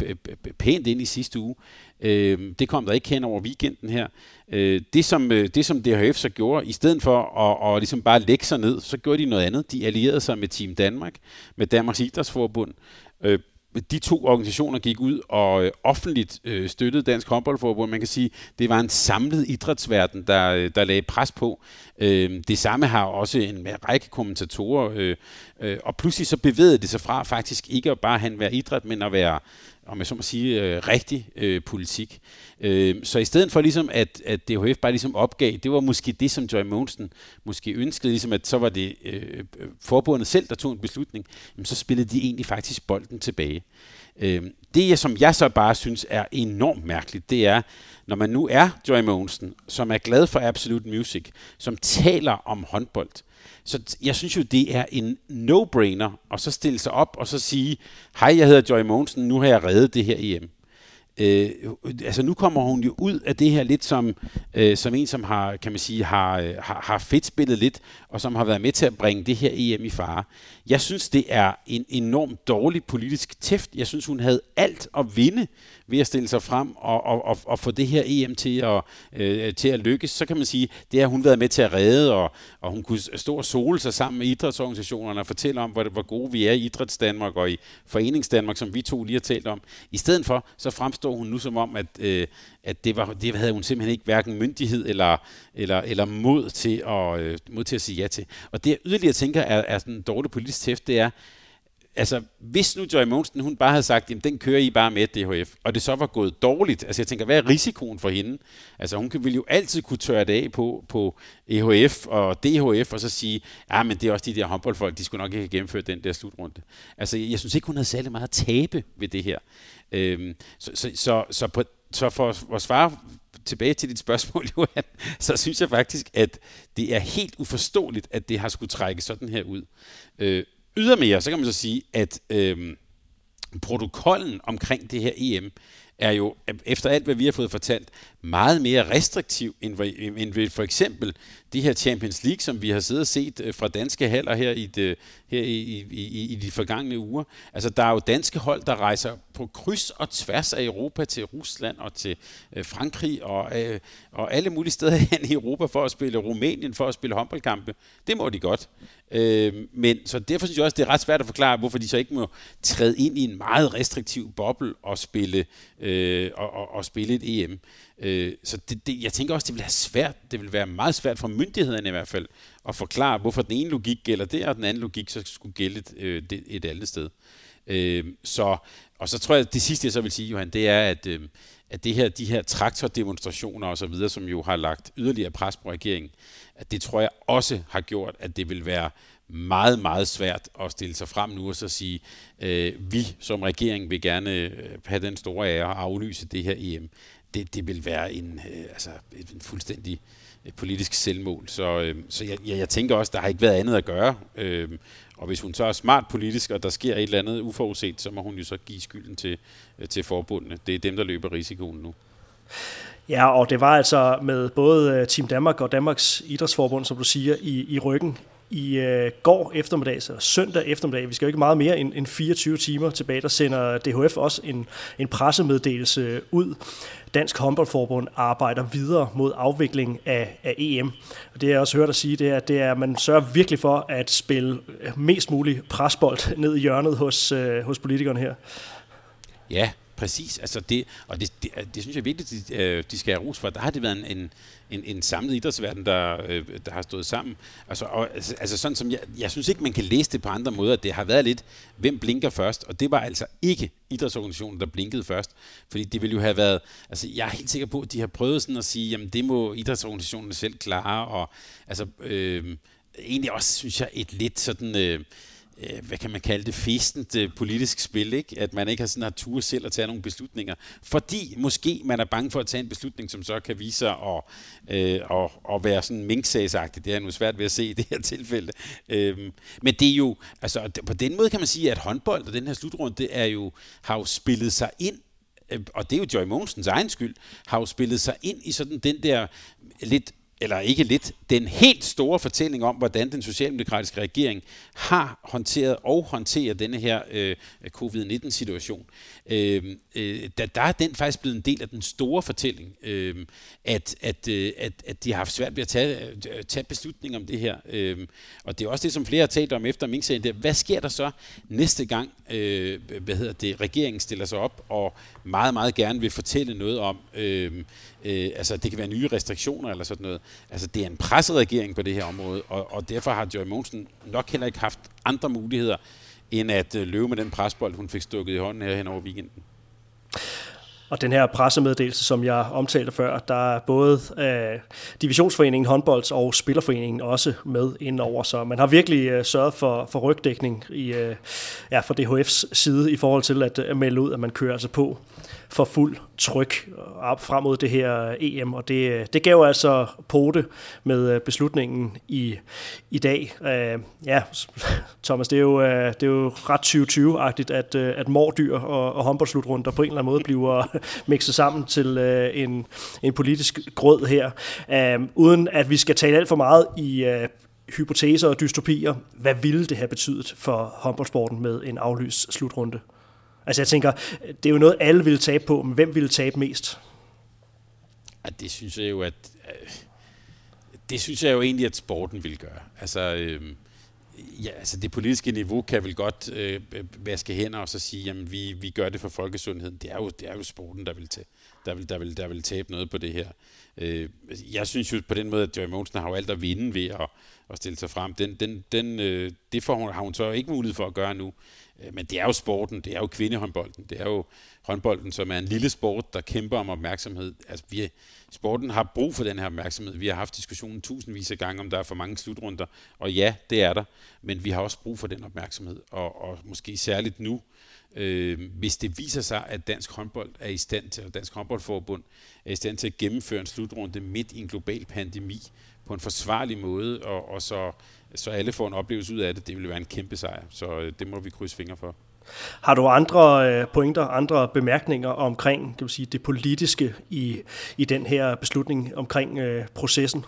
pænt ind i sidste uge. Øh, det kom der ikke hen over weekenden her. Øh, det, som, øh, det som DHF så gjorde, i stedet for at, at ligesom bare lægge sig ned, så gjorde de noget andet. De allierede sig med Team Danmark, med Danmarks Idrætsforbund, øh, de to organisationer gik ud og øh, offentligt øh, støttede Dansk Håndboldforbund. Man kan sige, det var en samlet idrætsverden, der, øh, der lagde pres på. Øh, det samme har også en række kommentatorer. Øh, øh, og pludselig så bevægede det sig fra faktisk ikke at bare han være idræt, men at være om jeg så må sige, øh, rigtig øh, politik. Øh, så i stedet for ligesom, at, at DHF bare ligesom opgav, det var måske det, som Joy Monsen måske ønskede, ligesom at så var det øh, forbundet selv, der tog en beslutning, jamen, så spillede de egentlig faktisk bolden tilbage. Øh, det, som jeg så bare synes er enormt mærkeligt, det er, når man nu er Joy Monsen, som er glad for Absolute Music, som taler om håndbold, så jeg synes jo, det er en no-brainer at så stille sig op og så sige, hej, jeg hedder Joy Monsen, nu har jeg reddet det her EM. Øh, altså nu kommer hun jo ud af det her lidt som, øh, som en, som har, kan man sige, har, øh, har, har fedt spillet lidt, og som har været med til at bringe det her EM i fare. Jeg synes, det er en enormt dårlig politisk tæft. Jeg synes, hun havde alt at vinde ved at stille sig frem og, og, og, og få det her EM til at, øh, til at lykkes. Så kan man sige, det har hun været med til at redde, og, og hun kunne stå og sole sig sammen med idrætsorganisationerne og fortælle om, hvor, hvor gode vi er i Idrætsdanmark og i Foreningsdanmark, som vi to lige har talt om. I stedet for, så fremstår hun nu som om, at, øh, at det, var, det havde hun simpelthen ikke hverken myndighed eller, eller, eller mod, til at, øh, mod til at sige ja til. Og det jeg yderligere tænker er, er sådan en dårlig politisk tæft, det er, altså, hvis nu Joy Monsen, hun bare havde sagt, jamen den kører I bare med DHF, og det så var gået dårligt, altså jeg tænker, hvad er risikoen for hende? Altså hun ville jo altid kunne tørre det af på, på EHF og DHF, og så sige, ja, men det er også de der håndboldfolk, de skulle nok ikke have gennemført den der slutrunde. Altså jeg synes ikke, hun havde særlig meget at tabe ved det her. Øhm, så, så, så, så, på, så for at svare tilbage til dit spørgsmål, (laughs) Johan, så synes jeg faktisk, at det er helt uforståeligt, at det har skulle trække sådan her ud. Øh, ydermere, så kan man så sige, at øh, protokollen omkring det her EM er jo, efter alt hvad vi har fået fortalt, meget mere restriktiv end, end ved for eksempel de her Champions League, som vi har siddet og set øh, fra danske haller her i, det, her i, i, i, i de forgangne uger. Altså, der er jo danske hold, der rejser på kryds og tværs af Europa til Rusland og til øh, Frankrig og, øh, og alle mulige steder (laughs) hen i Europa for at spille Rumænien, for at spille håndboldkampe. Det må de godt. Øh, men så derfor synes jeg også, det er ret svært at forklare, hvorfor de så ikke må træde ind i en meget restriktiv boble og spille, øh, og, og, og spille et EM. Øh, så det, det, jeg tænker også, det vil være svært, det vil være meget svært for myndighederne i hvert fald, at forklare, hvorfor den ene logik gælder der, og den anden logik så skulle gælde et, øh, et andet sted. Øh, så, og så tror jeg, at det sidste, jeg så vil sige, Johan, det er, at, øh, at det her, de her traktordemonstrationer og så videre, som jo har lagt yderligere pres på regeringen, at det tror jeg også har gjort, at det vil være meget, meget svært at stille sig frem nu og så sige, øh, vi som regering vil gerne øh, have den store ære at aflyse det her EM det, det vil være en, øh, altså, en fuldstændig øh, politisk selvmål. Så, øh, så jeg, jeg, jeg tænker også, der har ikke været andet at gøre. Øh, og hvis hun så er smart politisk, og der sker et eller andet uforudset, så må hun jo så give skylden til, øh, til forbundene. Det er dem, der løber risikoen nu.
Ja, og det var altså med både øh, Team Danmark og Danmarks Idrætsforbund, som du siger, i, i ryggen i øh, går eftermiddag, så søndag eftermiddag, vi skal jo ikke meget mere end, end 24 timer tilbage, der sender DHF også en, en pressemeddelelse ud. Dansk håndboldforbund arbejder videre mod afvikling af, af EM. Og det jeg også hørt at sige, det er, det er, at man sørger virkelig for at spille øh, mest muligt presbold ned i hjørnet hos, øh, hos politikerne her.
Ja, præcis. Altså det, og det, det, øh, det synes jeg virkelig, de, øh, de skal have ros for. Der har det været en, en, en, en samlet idrætsverden, der, øh, der har stået sammen. Altså, og, altså, altså, sådan som jeg, jeg synes ikke, man kan læse det på andre måder. Det har været lidt, hvem blinker først? Og det var altså ikke idrætsorganisationen, der blinkede først. Fordi det ville jo have været, altså jeg er helt sikker på, at de har prøvet sådan at sige, jamen det må idrætsorganisationen selv klare. Og altså, øh, egentlig også, synes jeg, et lidt sådan... Øh, Øh, hvad kan man kalde det, festent øh, politisk spil, ikke? at man ikke har sådan har tur selv at tage nogle beslutninger, fordi måske man er bange for at tage en beslutning, som så kan vise sig at, øh, at, at være sådan minksagsagtig. Det er nu svært ved at se i det her tilfælde. Øhm, men det er jo, altså på den måde kan man sige, at håndbold og den her slutrunde, det er jo, har jo spillet sig ind øh, og det er jo Joy Monsens egen skyld, har jo spillet sig ind i sådan den der lidt eller ikke lidt, den helt store fortælling om, hvordan den socialdemokratiske regering har håndteret og håndterer denne her øh, covid-19-situation. Øh, øh, der, der er den faktisk blevet en del af den store fortælling, øh, at, at, øh, at, at de har haft svært ved at tage, øh, tage beslutning om det her. Øh, og det er også det, som flere har talt om efter min -serien. Hvad sker der så næste gang, øh, hvad hedder det, regeringen stiller sig op og meget, meget gerne vil fortælle noget om, øh, øh, altså det kan være nye restriktioner eller sådan noget. Altså det er en presset regering på det her område, og, og derfor har Joy Monsen nok heller ikke haft andre muligheder, end at øh, løbe med den presbold, hun fik stukket i hånden her hen over weekenden.
Og den her pressemeddelelse, som jeg omtalte før, der er både øh, Divisionsforeningen håndbolds og Spillerforeningen også med indover, så man har virkelig øh, sørget for, for rygdækning i, øh, ja, fra DHF's side i forhold til at, at melde ud, at man kører altså på for fuld tryk op frem mod det her EM, og det, det gav altså pote med øh, beslutningen i, i dag. Uh, ja, (laughs) Thomas, det er jo, uh, det er jo ret 2020-agtigt, at, uh, at mordyr og, og håndboldslutrunder på en eller anden måde bliver (laughs) mixet sammen til uh, en, en politisk grød her, uh, uden at vi skal tale alt for meget i uh, hypoteser og dystopier. Hvad ville det have betydet for håndboldsporten med en aflyst slutrunde? Altså jeg tænker, det er jo noget, alle ville tabe på, men hvem ville tabe mest?
Ja, det synes jeg jo, at... Øh, det synes jeg jo egentlig, at sporten vil gøre. Altså, øh, ja, altså det politiske niveau kan vel godt øh, vaske hænder og så sige, jamen vi, vi gør det for folkesundheden. Det er jo, det er jo sporten, der vil, tage, der, vil, der, vil, der vil tabe noget på det her. Øh, jeg synes jo på den måde, at Joy Monsen har jo alt at vinde ved at, at stille sig frem. Den, den, den, øh, det får hun, har hun så ikke mulighed for at gøre nu. Øh, men det er jo sporten, det er jo kvindehåndbolden, det er jo håndbolden, som er en lille sport, der kæmper om opmærksomhed. Altså, vi, sporten har brug for den her opmærksomhed. Vi har haft diskussionen tusindvis af gange, om der er for mange slutrunder, og ja, det er der, men vi har også brug for den opmærksomhed, og, og måske særligt nu, øh, hvis det viser sig, at dansk håndbold er i stand til, og dansk håndboldforbund er i stand til at gennemføre en slutrunde midt i en global pandemi på en forsvarlig måde, og, og så så alle får en oplevelse ud af det, det vil være en kæmpe sejr. Så øh, det må vi krydse fingre for.
Har du andre øh, pointer, andre bemærkninger omkring kan du sige, det politiske i, i den her beslutning omkring øh, processen?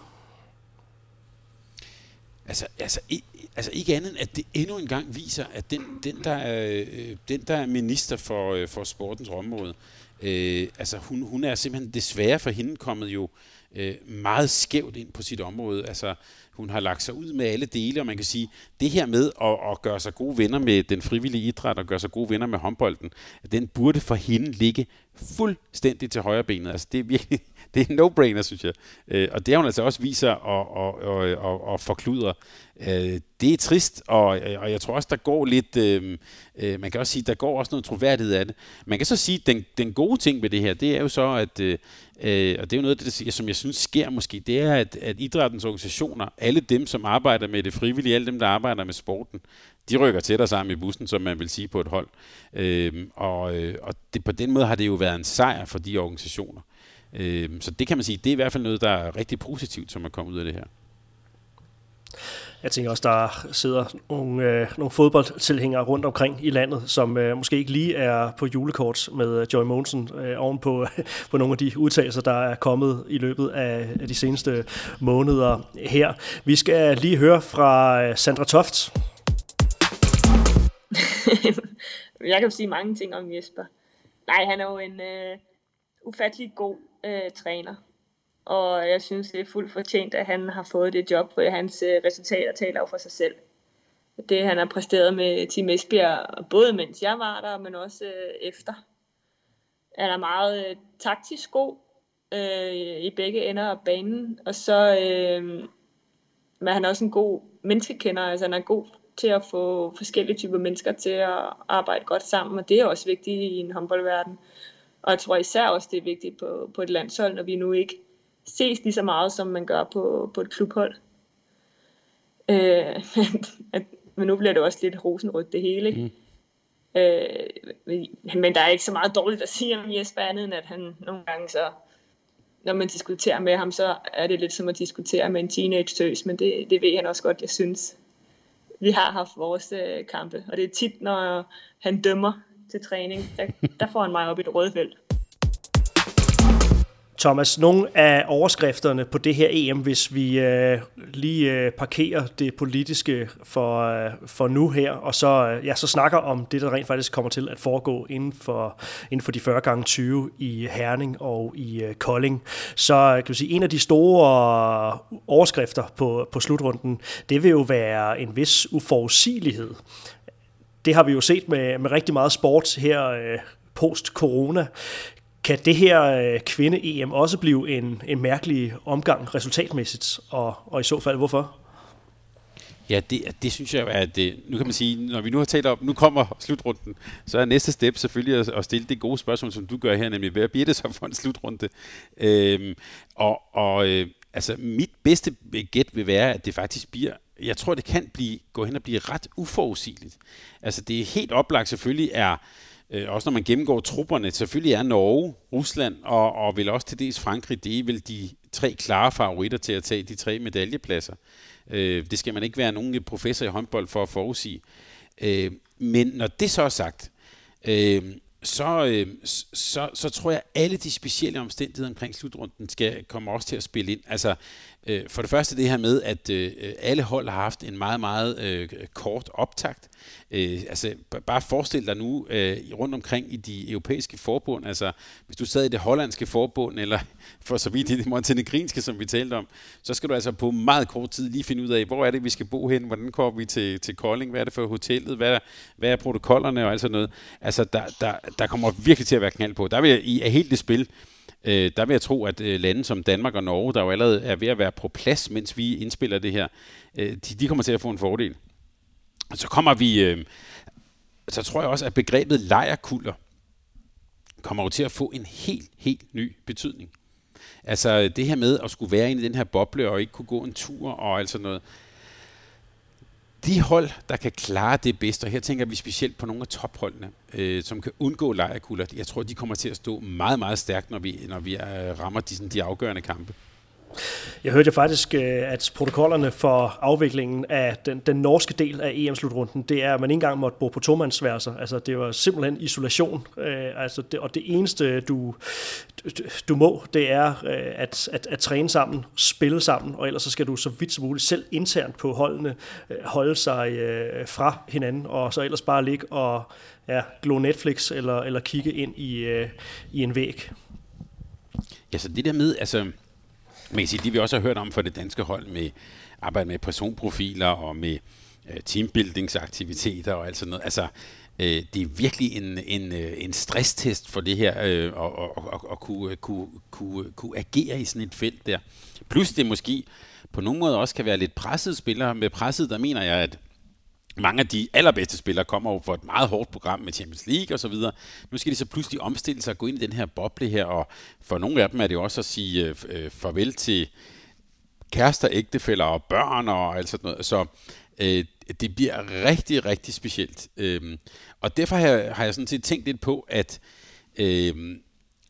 Altså, altså, i, altså ikke andet end, at det endnu en gang viser, at den, den, der, er, øh, den der er minister for, øh, for sportens område, øh, altså hun, hun er simpelthen desværre for hende kommet jo øh, Øh, meget skævt ind på sit område. Altså, hun har lagt sig ud med alle dele, og man kan sige, det her med at, at gøre sig gode venner med den frivillige idræt og gøre sig gode venner med håndbolden, den burde for hende ligge fuldstændig til højre benet. Altså, det er virkelig, (laughs) det er en no-brainer, synes jeg. Øh, og det har hun altså også viser og, og, og, og, og forkluder. Øh, det er trist, og, øh, og jeg tror også, der går lidt, øh, øh, man kan også sige, der går også noget troværdighed af det. Man kan så sige, at den, den gode ting ved det her, det er jo så, at, øh, øh og det er jo noget det, som jeg synes sker måske, det er, at, at idrættens organisationer, alle dem, som arbejder med det frivillige, alle dem, der arbejder med sporten, de rykker tættere sammen i bussen, som man vil sige på et hold. Øh, og øh, og det, på den måde har det jo været en sejr for de organisationer. Øh, så det kan man sige, det er i hvert fald noget, der er rigtig positivt, som er kommet ud af det her.
Jeg tænker også, der sidder nogle, øh, nogle fodboldtilhængere rundt omkring i landet, som øh, måske ikke lige er på julekort med Joy Monsen øh, oven på, (laughs) på nogle af de udtalelser, der er kommet i løbet af, af de seneste måneder her. Vi skal lige høre fra øh, Sandra Toft. (laughs)
jeg kan sige mange ting om Jesper. Nej, han er jo en øh, ufattelig god øh, træner. Og jeg synes, det er fuldt fortjent, at han har fået det job, for hans øh, resultater taler jo for sig selv. Det han har præsteret med Team Esbjerg, både mens jeg var der, men også øh, efter. Han er meget øh, taktisk god øh, i begge ender af banen, og så øh, men han er også en god menneskekender, altså han er god til at få forskellige typer mennesker til at arbejde godt sammen, og det er også vigtigt i en håndboldverden. Og jeg tror især også, det er vigtigt på, på et landshold, når vi nu ikke ses lige så meget, som man gør på, på et klubhold. Øh, (laughs) men, men nu bliver det også lidt rosenrødt det hele. Mm. Øh, men der er ikke så meget dårligt at sige om Jesper andet, end at han nogle gange så, når man diskuterer med ham, så er det lidt som at diskutere med en teenage-tøs, men det, det ved han også godt, jeg synes. Vi har haft vores øh, kampe, og det er tit, når han dømmer til træning, der, der får han mig op i det røde felt.
Thomas, nogle af overskrifterne på det her EM, hvis vi øh, lige øh, parkerer det politiske for, øh, for nu her, og så, øh, ja, så snakker om det, der rent faktisk kommer til at foregå inden for, inden for de 40 gange 20 i Herning og i øh, Kolding. Så øh, kan vi sige, en af de store overskrifter på, på slutrunden, det vil jo være en vis uforudsigelighed. Det har vi jo set med, med rigtig meget sport her øh, post-corona. Kan det her øh, kvinde-EM også blive en, en mærkelig omgang resultatmæssigt, og, og i så fald hvorfor?
Ja, det, det synes jeg, at det, nu kan man sige, når vi nu har talt om, nu kommer slutrunden, så er næste step selvfølgelig at, at stille det gode spørgsmål, som du gør her, nemlig hvad bliver det så for en slutrunde? Øhm, og og øh, altså, mit bedste gæt vil være, at det faktisk bliver jeg tror, det kan blive, gå hen og blive ret uforudsigeligt. Altså, det er helt oplagt selvfølgelig er, øh, også når man gennemgår trupperne, selvfølgelig er Norge, Rusland og, og vel også til dels Frankrig, det er vel de tre klare favoritter til at tage de tre medaljepladser. Øh, det skal man ikke være nogen professor i håndbold for at forudsige. Øh, men når det så er sagt, øh, så, øh, så, så tror jeg, at alle de specielle omstændigheder omkring slutrunden skal komme også til at spille ind. Altså, øh, for det første det her med, at øh, alle hold har haft en meget, meget øh, kort optakt. Øh, altså, bare forestil dig nu øh, rundt omkring i de europæiske forbund, altså hvis du sad i det hollandske forbund, eller (laughs) for så vidt i det montenegrinske, som vi talte om, så skal du altså på meget kort tid lige finde ud af, hvor er det, vi skal bo hen, hvordan kommer vi til, til Kolding, hvad er det for hotellet, hvad er, hvad er protokollerne og alt sådan noget. Altså, der, der, der kommer virkelig til at være knald på. Der vil jeg i helt det spil, øh, der vil jeg tro, at øh, lande som Danmark og Norge, der jo allerede er ved at være på plads, mens vi indspiller det her, øh, de, de kommer til at få en fordel. Så kommer vi, øh, så tror jeg også, at begrebet lejerkulder kommer jo til at få en helt, helt ny betydning. Altså det her med at skulle være inde i den her boble og ikke kunne gå en tur og alt sådan noget. De hold, der kan klare det bedst, og her tænker vi specielt på nogle af topholdene, øh, som kan undgå lejerkulder, jeg tror, de kommer til at stå meget, meget stærkt, når vi, når vi øh, rammer de, sådan, de afgørende kampe.
Jeg hørte jo faktisk, øh, at protokollerne for afviklingen af den, den norske del af EM-slutrunden, det er, at man ikke engang måtte bo på tomandsværelser. Altså, det var simpelthen isolation. Øh, altså, det, og det eneste, du, du må, det er øh, at, at, at træne sammen, spille sammen, og ellers så skal du så vidt som muligt selv internt på holdene holde sig fra hinanden, og så ellers bare ligge og ja, glo Netflix eller, eller kigge ind i, i en væg.
Ja, så det der med, altså man sige, de vi også har hørt om for det danske hold med arbejde med personprofiler og med øh, teambuildingsaktiviteter og alt sådan noget. Altså, øh, det er virkelig en, en, øh, en stresstest for det her, øh, at og, og, og kunne, kunne, kunne, kunne agere i sådan et felt der. Plus det måske på nogen måde også kan være lidt presset spillere. Med presset, der mener jeg, at mange af de allerbedste spillere kommer jo for et meget hårdt program med Champions League og så videre. Nu skal de så pludselig omstille sig og gå ind i den her boble her, og for nogle af dem er det jo også at sige øh, øh farvel til kærester, ægtefæller og børn og alt sådan noget. Så øh, det bliver rigtig, rigtig specielt. Øh, og derfor har jeg, har jeg sådan set tænkt lidt på, at, øh,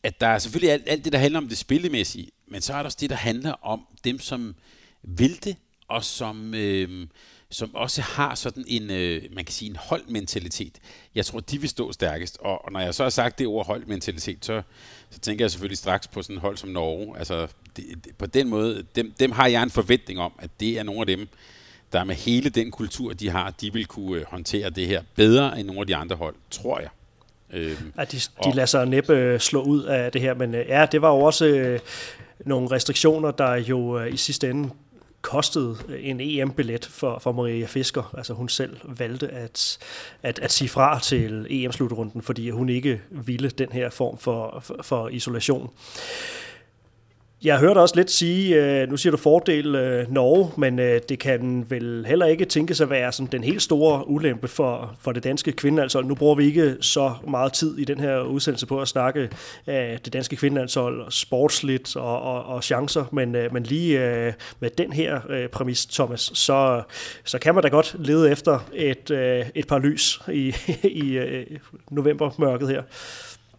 at der er selvfølgelig alt, alt det, der handler om det spillemæssige, men så er der også det, der handler om dem, som vil det, og som... Øh, som også har sådan en, øh, man kan sige, en holdmentalitet. Jeg tror, de vil stå stærkest. Og, og når jeg så har sagt det ord holdmentalitet, så, så tænker jeg selvfølgelig straks på sådan et hold som Norge. Altså, det, det, på den måde, dem, dem har jeg en forventning om, at det er nogle af dem, der med hele den kultur, de har, de vil kunne øh, håndtere det her bedre end nogle af de andre hold, tror jeg.
Øhm, ja, de, de lader sig næppe øh, slå ud af det her, men øh, ja, det var jo også øh, nogle restriktioner, der jo øh, i sidste ende kostede øh, en EM-billet for, for Maria Fisker. Altså hun selv valgte at, at, at sige fra til EM-slutrunden, fordi hun ikke ville den her form for, for, for isolation. Jeg hørte også lidt sige, øh, nu siger du fordel øh, Norge, men øh, det kan vel heller ikke tænkes at være sådan den helt store ulempe for, for det danske kvindelandshold. Altså, nu bruger vi ikke så meget tid i den her udsendelse på at snakke det danske kvindelandshold, sportsligt og, og, og chancer, men, men lige med den her præmis, Thomas, så, så kan man da godt lede efter et, et par lys i, (laughs) i novembermørket her.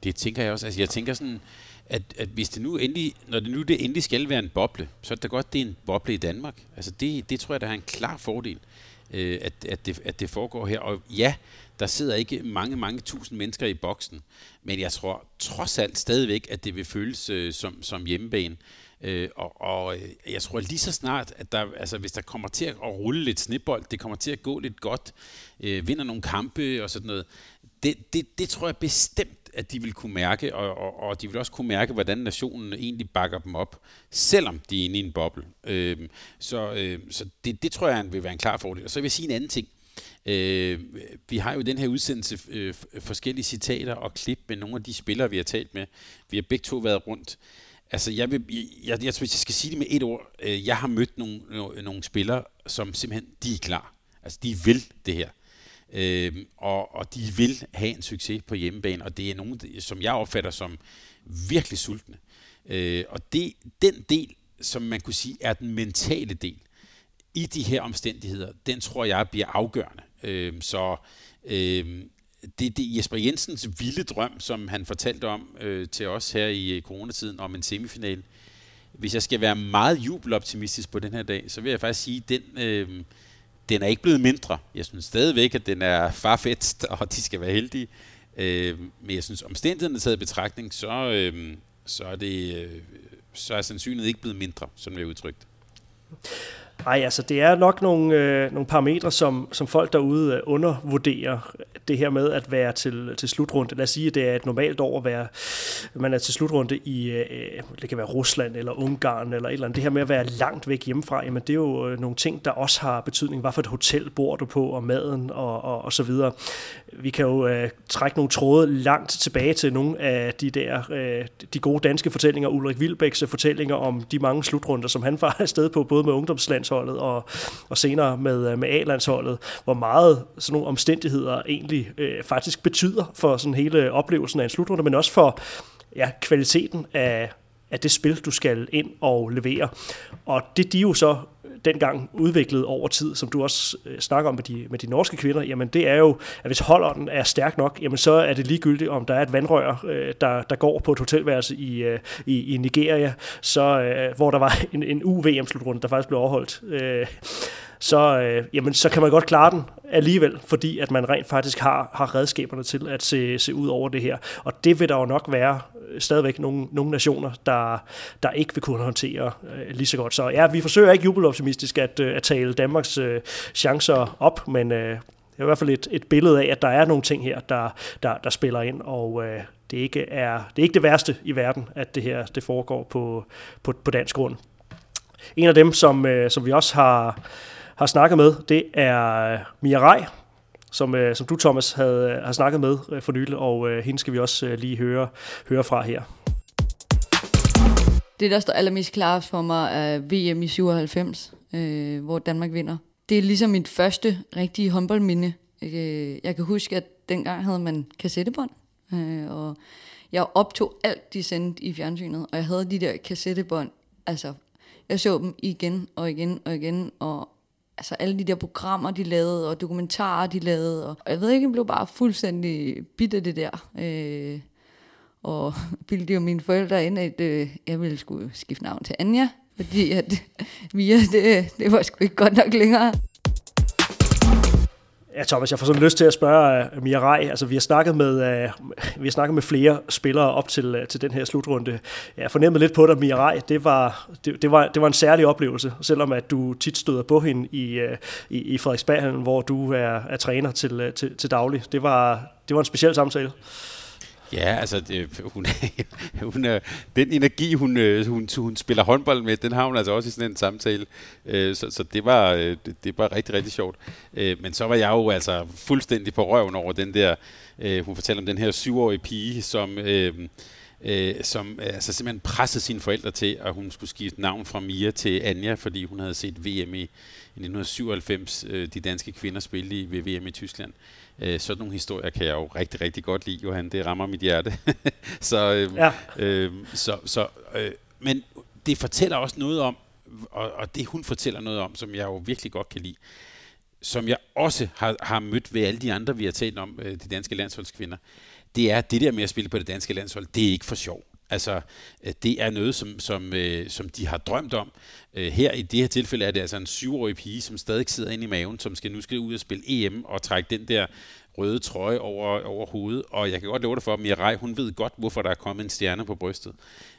Det tænker jeg også. Altså jeg tænker sådan, at, at hvis det nu endelig, når det nu det endelig skal være en boble, så er det godt, det er en boble i Danmark. Altså det, det tror jeg, der er en klar fordel, øh, at, at, det, at det foregår her. Og ja, Der sidder ikke mange, mange tusind mennesker i boksen. Men jeg tror trods alt stadigvæk, at det vil føles øh, som, som hjemmebane. Øh, og, og øh, jeg tror lige så snart, at der, altså, hvis der kommer til at rulle lidt snibbold, det kommer til at gå lidt godt, øh, vinder nogle kampe og sådan noget, det, det, det tror jeg bestemt, at de vil kunne mærke, og, og, og de vil også kunne mærke, hvordan nationen egentlig bakker dem op, selvom de er inde i en boble. Øh, så øh, så det, det tror jeg vil være en klar fordel. Og så vil jeg sige en anden ting. Øh, vi har jo i den her udsendelse øh, forskellige citater og klip med nogle af de spillere, vi har talt med. Vi har begge to været rundt. Altså, jeg, vil, jeg, jeg, jeg, hvis jeg skal sige det med et ord, øh, jeg har mødt nogle, nogle spillere, som simpelthen, de er klar. Altså, de vil det her. Øh, og, og de vil have en succes på hjemmebane, og det er nogen, som jeg opfatter som virkelig sultne. Øh, og det, den del, som man kunne sige er den mentale del i de her omstændigheder, den tror jeg bliver afgørende. Øh, så øh, det, det Jesper Jensens vilde drøm, som han fortalte om øh, til os her i øh, coronatiden om en semifinal. Hvis jeg skal være meget jubeloptimistisk på den her dag, så vil jeg faktisk sige, at den, øh, den er ikke blevet mindre. Jeg synes stadigvæk, at den er farfetst, (laughs) og de skal være heldige. Øh, men jeg synes, omstændighederne taget i betragtning, så, øh, så, er det, øh, så er sandsynligheden ikke blevet mindre, som jeg udtrykt.
Nej, altså det er nok nogle, øh, nogle parametre, som, som folk derude øh, undervurderer. Det her med at være til, til slutrunde. Lad os sige, at det er et normalt år at være, man er til slutrunde i, øh, det kan være Rusland eller Ungarn eller et eller andet. Det her med at være langt væk hjemmefra, jamen det er jo øh, nogle ting, der også har betydning. Hvad for et hotel bor du på, og maden og, og, og så videre. Vi kan jo øh, trække nogle tråde langt tilbage til nogle af de der, øh, de gode danske fortællinger, Ulrik Vilbæks øh, fortællinger om de mange slutrunder, som han (laughs) var afsted på, både med ungdomslandsholdet og, og senere med, øh, med A-landsholdet, hvor meget sådan nogle omstændigheder egentlig øh, faktisk betyder for sådan hele oplevelsen af en slutrunde, men også for ja, kvaliteten af, af det spil, du skal ind og levere. Og det de jo så dengang udviklet over tid, som du også øh, snakker om med de, med de norske kvinder, jamen det er jo, at hvis holdånden er stærk nok, jamen så er det ligegyldigt, om der er et vandrør, øh, der, der går på et hotelværelse i, øh, i, i Nigeria, så, øh, hvor der var en, en UVM-slutrunde, der faktisk blev overholdt. Øh, så, øh, jamen, så kan man godt klare den alligevel, fordi at man rent faktisk har, har redskaberne til at se, se ud over det her. Og det vil der jo nok være øh, stadigvæk nogle, nogle nationer, der, der ikke vil kunne håndtere øh, lige så godt. Så ja, vi forsøger ikke jubeloptimistisk at, øh, at tale Danmarks øh, chancer op, men øh, det er i hvert fald et, et billede af, at der er nogle ting her, der, der, der spiller ind, og øh, det, ikke er, det er ikke det værste i verden, at det her det foregår på, på, på dansk grund. En af dem, som, øh, som vi også har, har snakket med, det er øh, Mia Rej, som, øh, som du, Thomas, havde, øh, har snakket med øh, for nylig, og øh, hende skal vi også øh, lige høre, høre fra her.
Det, der står allermest klart for mig, er VM i 97, øh, hvor Danmark vinder. Det er ligesom mit første rigtige håndboldminde. Øh, jeg kan huske, at dengang havde man kassettebånd, øh, og jeg optog alt, de sendte i fjernsynet, og jeg havde de der kassettebånd, altså jeg så dem igen og igen og igen, og altså alle de der programmer, de lavede, og dokumentarer, de lavede, og jeg ved ikke, jeg blev bare fuldstændig bit af det der. Øh, og (laughs) bildte jo mine forældre ind, at øh, jeg ville skulle skifte navn til Anja, fordi at (laughs) Mia, det, det var sgu ikke godt nok længere.
Ja, Thomas, jeg får sådan lyst til at spørge uh, Mia Rej. Altså, vi har snakket med, uh, vi har snakket med flere spillere op til, uh, til den her slutrunde. Jeg fornemmede lidt på dig, Mia Rej. Det var, det, det, var, det var en særlig oplevelse, selvom at du tit støder på hende i, uh, i, i Frederiksberg, hvor du er, er træner til, uh, til, til daglig. Det var, det var en speciel samtale.
Ja, altså, det, hun, (laughs) hun er, den energi, hun, øh, hun, hun spiller håndbold med, den har hun altså også i sådan en samtale. Øh, så, så det var, øh, det, det var rigtig, rigtig sjovt. Men så var jeg jo altså fuldstændig på røven over den der, hun fortæller om den her syvårige pige, som... Øh, øh, som altså simpelthen pressede sine forældre til, at hun skulle skifte navn fra Mia til Anja, fordi hun havde set VM i, i 1997, øh, de danske kvinder spille i, ved VM i Tyskland. Øh, sådan nogle historier kan jeg jo rigtig, rigtig godt lide, Johan. Det rammer mit hjerte. (laughs) så, øh, ja. øh, så, så, øh, men det fortæller også noget om, og, og det hun fortæller noget om, som jeg jo virkelig godt kan lide, som jeg også har, har mødt ved alle de andre, vi har talt om, øh, de danske landsholdskvinder, det er det der med at spille på det danske landshold, det er ikke for sjov. Altså, øh, det er noget, som, som, øh, som de har drømt om. Øh, her i det her tilfælde er det altså en syvårig pige, som stadig sidder inde i maven, som skal nu skal ud og spille EM og trække den der røde trøje over, over hovedet, og jeg kan godt love dig for, at Mirai, hun ved godt, hvorfor der er kommet en stjerne på brystet.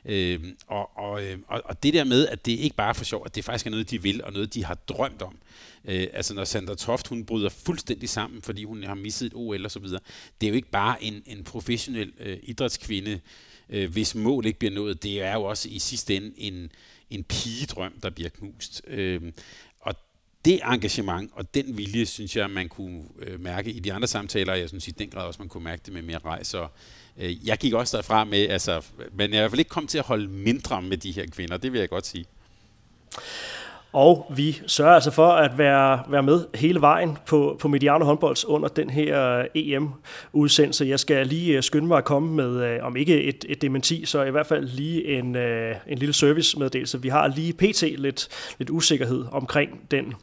Øh, og, og, øhm, og, og det der med, at det ikke bare er for sjov, at det faktisk er noget, de vil, og noget, de har drømt om. Øh, altså når Sandra Toft, hun bryder fuldstændig sammen, fordi hun har misset et OL og så videre. Det er jo ikke bare en, en professionel øh, idrætskvinde, øh, hvis mål ikke bliver nået. Det er jo også i sidste ende en, en pigedrøm, der bliver knust. Øh, det engagement og den vilje, synes jeg, man kunne øh, mærke i de andre samtaler, og jeg synes i den grad også, man kunne mærke det med mere rejse. Og, øh, jeg gik også derfra med, altså, men jeg er i hvert fald ikke kommet til at holde mindre med de her kvinder, det vil jeg godt sige.
Og vi sørger altså for at være, være med hele vejen på, på Mediano Håndbolds under den her øh, EM-udsendelse. Jeg skal lige øh, skynde mig at komme med, øh, om ikke et, et dementi, så i hvert fald lige en, en lille servicemeddelelse. Vi har lige pt. lidt, lidt usikkerhed omkring den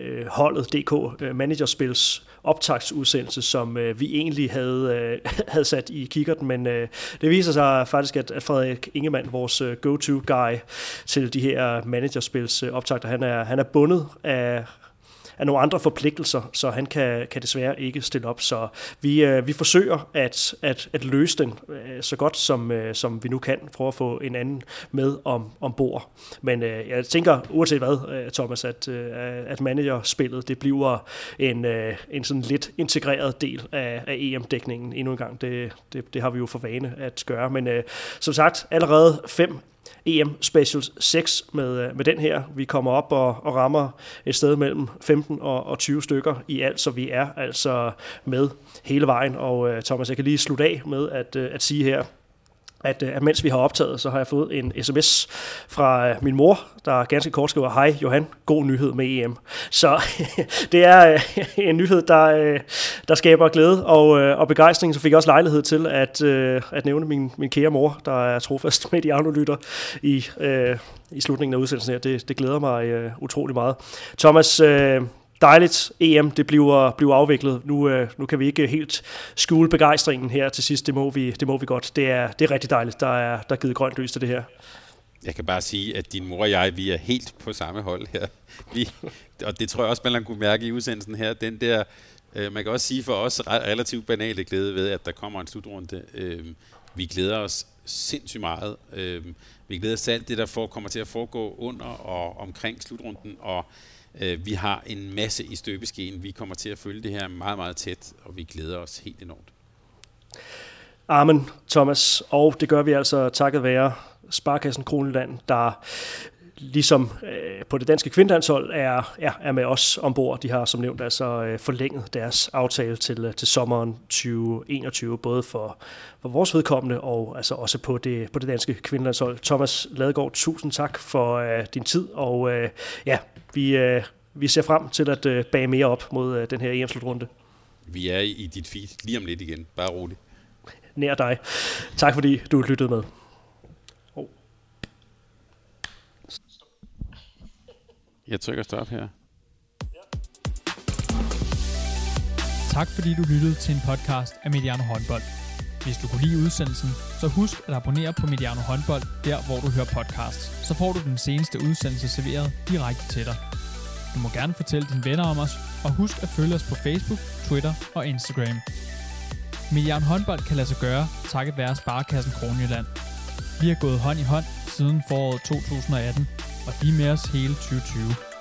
øh, holdet DK øh, Managerspils optagsudsendelse, som øh, vi egentlig havde, øh, (laughs) havde sat i kikkerten, men øh, det viser sig faktisk, at, at Frederik Ingemann, vores øh, go-to-guy til de her Managerspils øh, optagter, han er, han er bundet af af nogle andre forpligtelser, så han kan, kan desværre ikke stille op. Så vi, øh, vi forsøger at, at, at løse den øh, så godt, som, øh, som vi nu kan, for at få en anden med om, ombord. Men øh, jeg tænker, uanset hvad, øh, Thomas, at, øh, at managerspillet, det bliver en, øh, en sådan lidt integreret del af, af EM-dækningen endnu en gang. Det, det, det har vi jo for vane at gøre. Men øh, som sagt, allerede fem EM Specials 6 med, øh, med den her. Vi kommer op og, og rammer et sted mellem 15 og, og 20 stykker i alt, så vi er altså med hele vejen. Og øh, Thomas, jeg kan lige slutte af med at, øh, at sige her, at, øh, at mens vi har optaget, så har jeg fået en sms fra øh, min mor, der ganske kort skriver, hej Johan, god nyhed med EM. Så (laughs) det er øh, en nyhed, der, der skaber glæde og, og begejstring. Så fik jeg også lejlighed til at, at nævne min, min kære mor, der er trofast med de lytter i, i slutningen af udsendelsen her. Det, det glæder mig utrolig meget. Thomas, dejligt EM, det bliver, bliver afviklet. Nu, øh, nu kan vi ikke helt skjule begejstringen her til sidst, det må vi, det må vi godt. Det er, det er rigtig dejligt, der er, der er givet grønt lys til det her.
Jeg kan bare sige, at din mor og jeg, vi er helt på samme hold her. Vi, og det tror jeg også, man kunne mærke i udsendelsen her. Den der, øh, man kan også sige for os relativt banale glæde ved, at der kommer en slutrunde. Øh, vi glæder os sindssygt meget. Øh, vi glæder os alt det, der for, kommer til at foregå under og omkring slutrunden, og Øh, vi har en masse i støbeskeen. Vi kommer til at følge det her meget, meget tæt, og vi glæder os helt enormt.
Amen, Thomas. Og det gør vi altså takket være Sparkassen Kroneland, der ligesom øh, på det danske kvindelandshold er, ja, er med os ombord. De har som nævnt altså øh, forlænget deres aftale til, øh, til sommeren 2021, både for, for vores vedkommende og altså også på det, på det danske kvindelandshold. Thomas Ladegaard, tusind tak for øh, din tid, og øh, ja, vi, øh, vi ser frem til at øh, bage mere op mod øh, den her EM-slutrunde.
Vi er i dit feed lige om lidt igen. Bare roligt.
Nær dig. Tak fordi du lyttede med.
Jeg trykker stop her.
Tak fordi du lyttede til en podcast af Mediano Håndbold. Hvis du kunne lide udsendelsen, så husk at abonnere på Mediano Håndbold, der hvor du hører podcasts. Så får du den seneste udsendelse serveret direkte til dig. Du må gerne fortælle dine venner om os, og husk at følge os på Facebook, Twitter og Instagram. Mediano Håndbold kan lade sig gøre, takket være Sparkassen Kronjylland. Vi har gået hånd i hånd siden foråret 2018, og de er med os hele 2020.